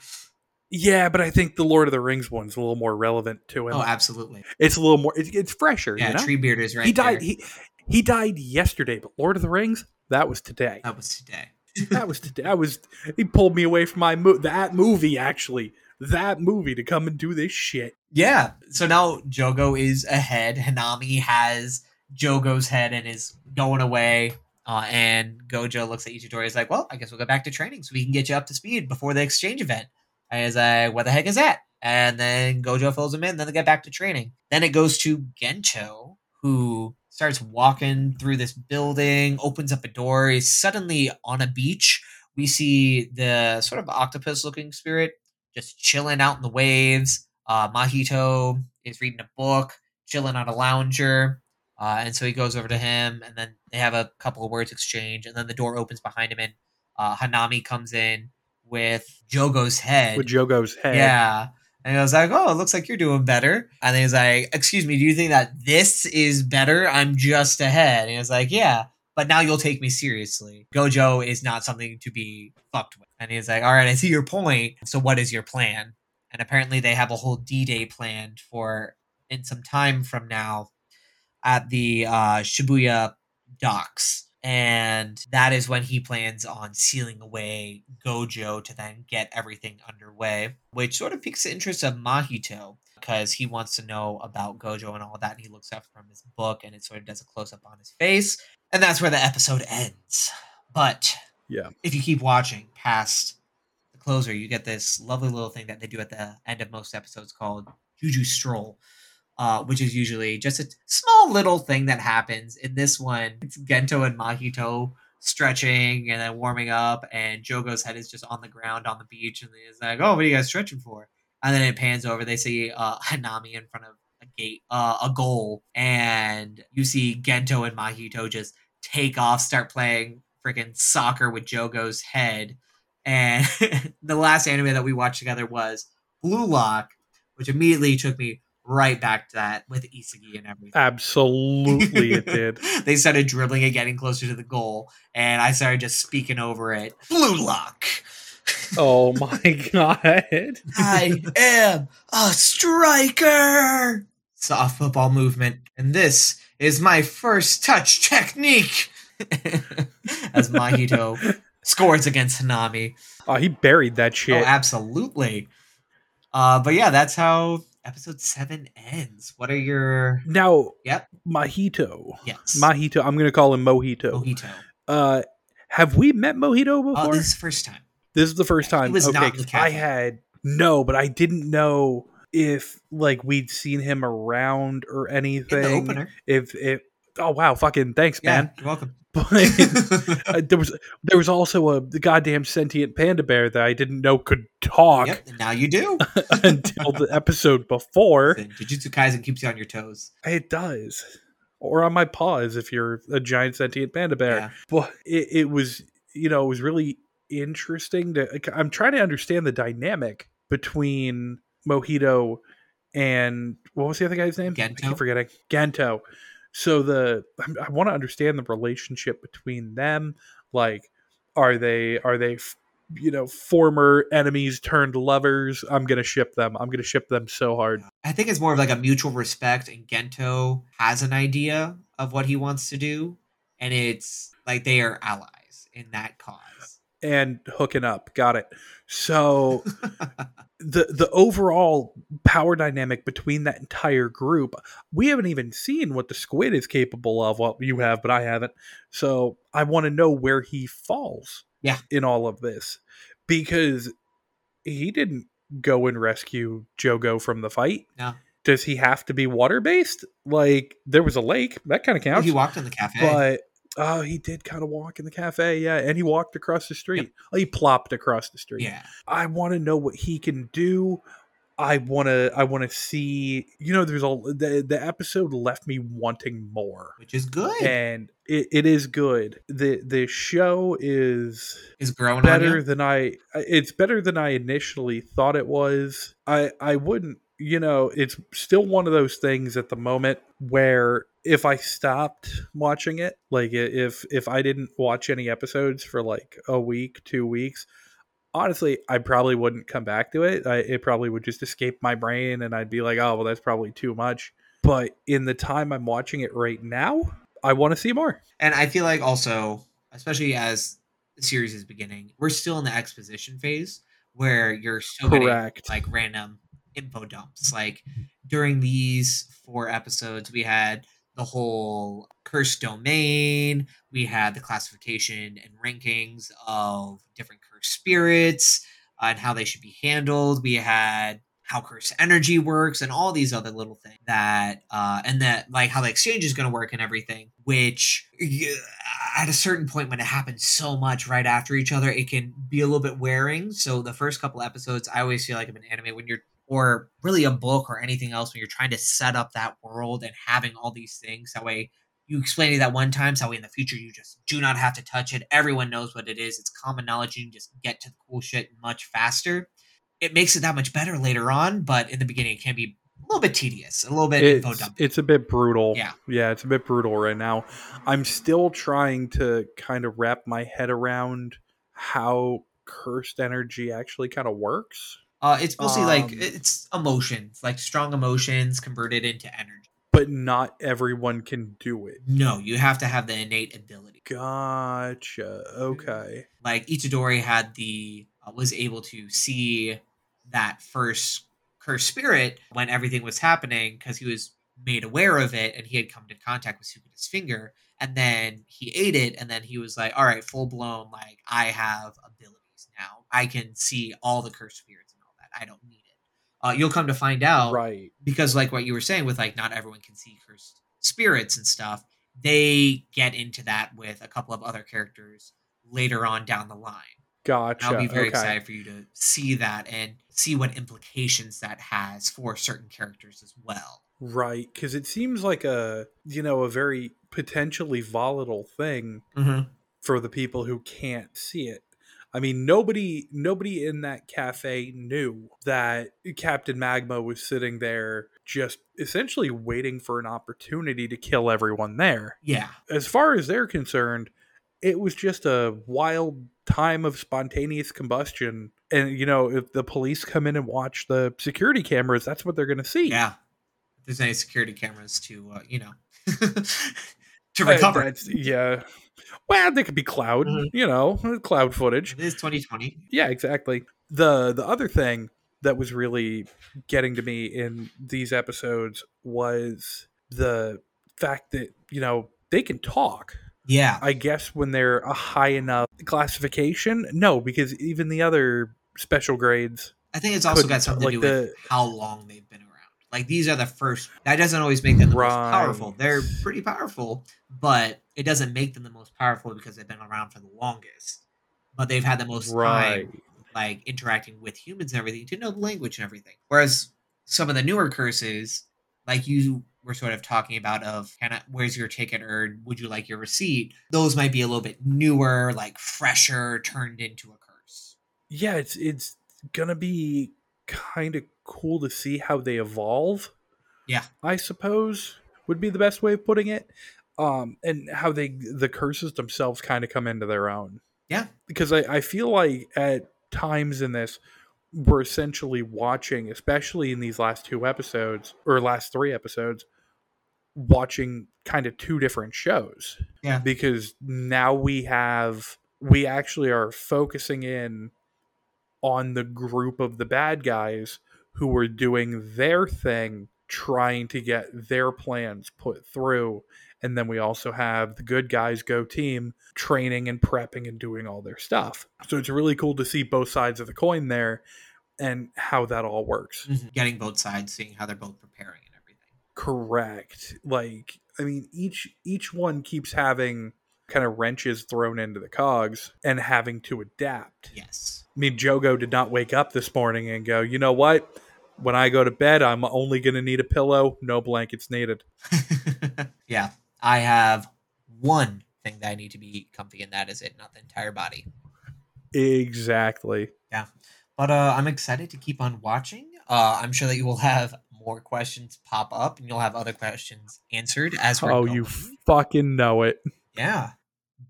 Yeah, but I think the Lord of the Rings one's a little more relevant to him. Oh, absolutely. it's a little more. It's, it's fresher. Yeah, you know? Treebeard is right. he died. there. He he died yesterday, but Lord of the Rings that was today. that was today. That was that was he pulled me away from my mo- that movie actually that movie to come and do this shit. Yeah. So now Jogo is ahead. Hanami has Jogo's head and is going away. Uh, and Gojo looks at Itadori. Is like, well, I guess we'll go back to training so we can get you up to speed before the exchange event. And he's like, what the heck is that? And then Gojo fills him in. Then they get back to training. Then it goes to Geto, who starts walking through this building, opens up a door. He's suddenly on a beach. We see the sort of octopus looking spirit just chilling out in the waves. Uh, Mahito is reading a book, chilling on a lounger. Uh, and so he goes over to him, and then they have a couple of words exchange, and then the door opens behind him, and uh, Hanami comes in with Jogo's head. With Jogo's head. Yeah. And I was like, oh, it looks like you're doing better. And he was like, excuse me, do you think that this is better? I'm just ahead. And he was like, yeah, but now you'll take me seriously. Gojo is not something to be fucked with. And he's like, all right, I see your point. So what is your plan? And apparently they have a whole D-Day planned for in some time from now at the uh, Shibuya docks. And that is when he plans on sealing away Gojo to then get everything underway, which sort of piques the interest of Mahito because he wants to know about Gojo and all that. And he looks up from his book and it sort of does a close up on his face. And that's where the episode ends. But yeah, if you keep watching past the closer, you get this lovely little thing that they do at the end of most episodes called Juju Stroll uh, which is usually just a small little thing that happens. In this one, it's Geto and Mahito stretching and then warming up, and Jogo's head is just on the ground on the beach, and he's like, "Oh, what are you guys stretching for?" And then it pans over. They see uh, Hanami in front of a gate, uh, a goal, and you see Geto and Mahito just take off, start playing freaking soccer with Jogo's head. And the last anime that we watched together was Blue Lock, which immediately took me right back to that with Isagi and everything. Absolutely, it did. they started dribbling and getting closer to the goal, and I started just speaking over it. Blue lock. oh my god! I am a striker. Soft football movement, and this is my first touch technique. As Mahito scores against Hanami. Oh, he buried that shit. Oh, absolutely. Uh, but yeah, that's how episode seven ends. What are your now? Yep, Mahito. Yes, Mahito. I'm gonna call him Mojito. Mojito. Uh, have we met Mojito before? Oh, this is the first time. This is the first time. He was okay, not in the cafe. I had no, but I didn't know if like we'd seen him around or anything. In the opener. If if oh wow, fucking thanks, Yeah, man. you're welcome. But uh, there was there was also a goddamn sentient panda bear that I didn't know could talk Yep, now you do. until the episode before. Jujutsu Kaisen keeps you on your toes. It does. Or on my paws if you're a giant sentient panda bear. Yeah. But it, it was, you know, it was really interesting to. I'm trying to understand the dynamic between Mojito and what was the other guy's name? I Geto? keep forgetting. Geto. So the I'm- want to understand the relationship between them. Like, are they are they you know former enemies turned lovers? I'm gonna ship them. I'm gonna ship them so hard. I think it's more of like a mutual respect, and Geto has an idea of what he wants to do, and it's like they are allies in that cause. And hooking up. Got it. So the the overall power dynamic between that entire group, we haven't even seen what the squid is capable of. Well, you have, but I haven't. So I want to know where he falls. Yeah. In all of this, because he didn't go and rescue Jogo from the fight. No. Does he have to be water based? Like there was a lake that kind of counts. he walked in the cafe. But oh, he did kind of walk in the cafe, yeah, and he walked across the street. Oh, he plopped across the street. yeah, I want to know what he can do. I want to. I want to see. You know, there's all the the episode left me wanting more, which is good. and it, it is good. the The show is is growing better than I. It's better than I initially thought it was. I I wouldn't. You know, it's still one of those things at the moment where if I stopped watching it, like if if I didn't watch any episodes for like a week, two weeks, honestly, I probably wouldn't come back to it. I, it probably would just escape my brain, and I'd be like, oh well, that's probably too much. But in the time I'm watching it right now, I want to see more. And I feel like also, especially as the series is beginning, we're still in the exposition phase where you're still getting Correct. like random info dumps. Like during these four episodes, we had the whole cursed domain, we had the classification and rankings of different cursed spirits and how they should be handled. We had how cursed energy works and all these other little things that uh and that like how the exchange is going to work and everything which at a certain point when it happens so much right after each other it can be a little bit wearing so the first couple episodes i always feel like of an anime when you're or really a book or anything else when you're trying to set up that world and having all these things that way you explain it that one time so that way in the future you just do not have to touch it everyone knows what it is it's common knowledge you can just get to the cool shit much faster it makes it that much better later on, but in the beginning it can be a little bit tedious, a little bit info It's, dump. it's a bit brutal. Yeah. Yeah, it's a bit brutal right now. I'm still trying to kind of wrap my head around how cursed energy actually kind of works. Uh, it's mostly like Um, it's emotions, like strong emotions converted into energy. But not everyone can do it. No, you have to have the innate ability. Gotcha. Okay. Like Itadori had the uh, was able to see that first cursed spirit when everything was happening because he was made aware of it and he had come to contact with Sukuna's finger and then he ate it and then he was like all right full blown like i have abilities now i can see all the cursed spirits and all that i don't need it uh, you'll come to find out Right. because like what you were saying with like not everyone can see cursed spirits and stuff they get into that with a couple of other characters later on down the line Gotcha. I'll be very okay. excited for you to see that and see what implications that has for certain characters as well. Right, because it seems like a you know a very potentially volatile thing Mm-hmm. for the people who can't see it. I mean, nobody nobody in that cafe knew that Captain Magma was sitting there just essentially waiting for an opportunity to kill everyone there. Yeah. As far as they're concerned, it was just a wild time of spontaneous combustion. And you know, if the police come in and watch the security cameras, that's what they're going to see. Yeah. If there's any security cameras to, uh, you know, to Uh, recover. that's- yeah. Well, they could be cloud, Mhm. you know, cloud footage. it is 2020. Yeah, exactly. The the other thing that was really getting to me in these episodes was the fact that, you know, they can talk. Yeah. I guess when they're a high enough classification, no, because even the other special grades, I think it's also got something to do the- with how long they've been around. Like these are the first. That doesn't always make them the most powerful. They're pretty powerful, but it doesn't make them the most powerful because they've been around for the longest. But they've had the most right? time like interacting with humans and everything to know the language and everything. Whereas some of the newer curses, like you were sort of talking about, of kind of where's your ticket or would you like your receipt? Those might be a little bit newer, like fresher, turned into a curse. Yeah, it's it's gonna be kind of cool to see how they evolve. Yeah. I suppose would be the best way of putting it. Um, and how they the curses themselves kind of come into their own. Yeah. because I, I feel like at times in this we're essentially watching especially in these last two episodes or last three episodes watching kind of two different shows Yeah. because now we have we actually are focusing in on the group of the bad guys who were doing their thing trying to get their plans put through. And then we also have the good guys go team training and prepping and doing all their stuff. So it's really cool to see both sides of the coin there and how that all works. Mm-hmm. Getting both sides, seeing how they're both preparing and everything. correct. Like i mean each each one keeps having kind of wrenches thrown into the cogs and having to adapt Yes. i mean jogo did not wake up this morning and go you know what when i go to bed i'm only going to need a pillow no blankets needed yeah. I have one thing that I need to be comfy, and that is it, not the entire body. exactly Yeah. But uh, I'm excited to keep on watching. Uh, I'm sure that you will have more questions pop up, and you'll have other questions answered as we're oh going. you fucking know it Yeah.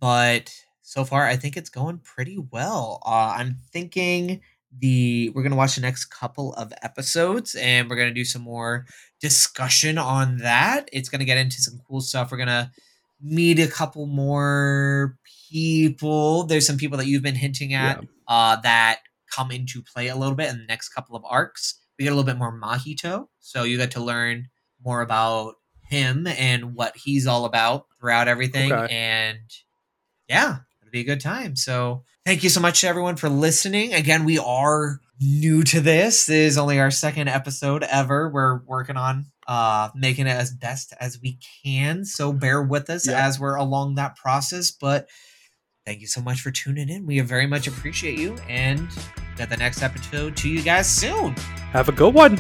But so far, I think it's going pretty well. Uh, I'm thinking the we're gonna watch the next couple of episodes, and we're gonna do some more discussion on that. It's gonna get into some cool stuff. We're gonna meet a couple more people. There's some people that you've been hinting at Yeah. uh, that come into play a little bit in the next couple of arcs. We get a little bit more Mahito, so you get to learn more about him and what he's all about throughout everything. Okay. And yeah, it'll be a good time. So thank you so much to everyone for listening. Again, we are new to this. This is only our second episode ever. We're working on uh making it as best as we can. So bear with us Yeah. as we're along that process. But thank you so much for tuning in. We very much appreciate you and get the next episode to you guys soon. Have a good one.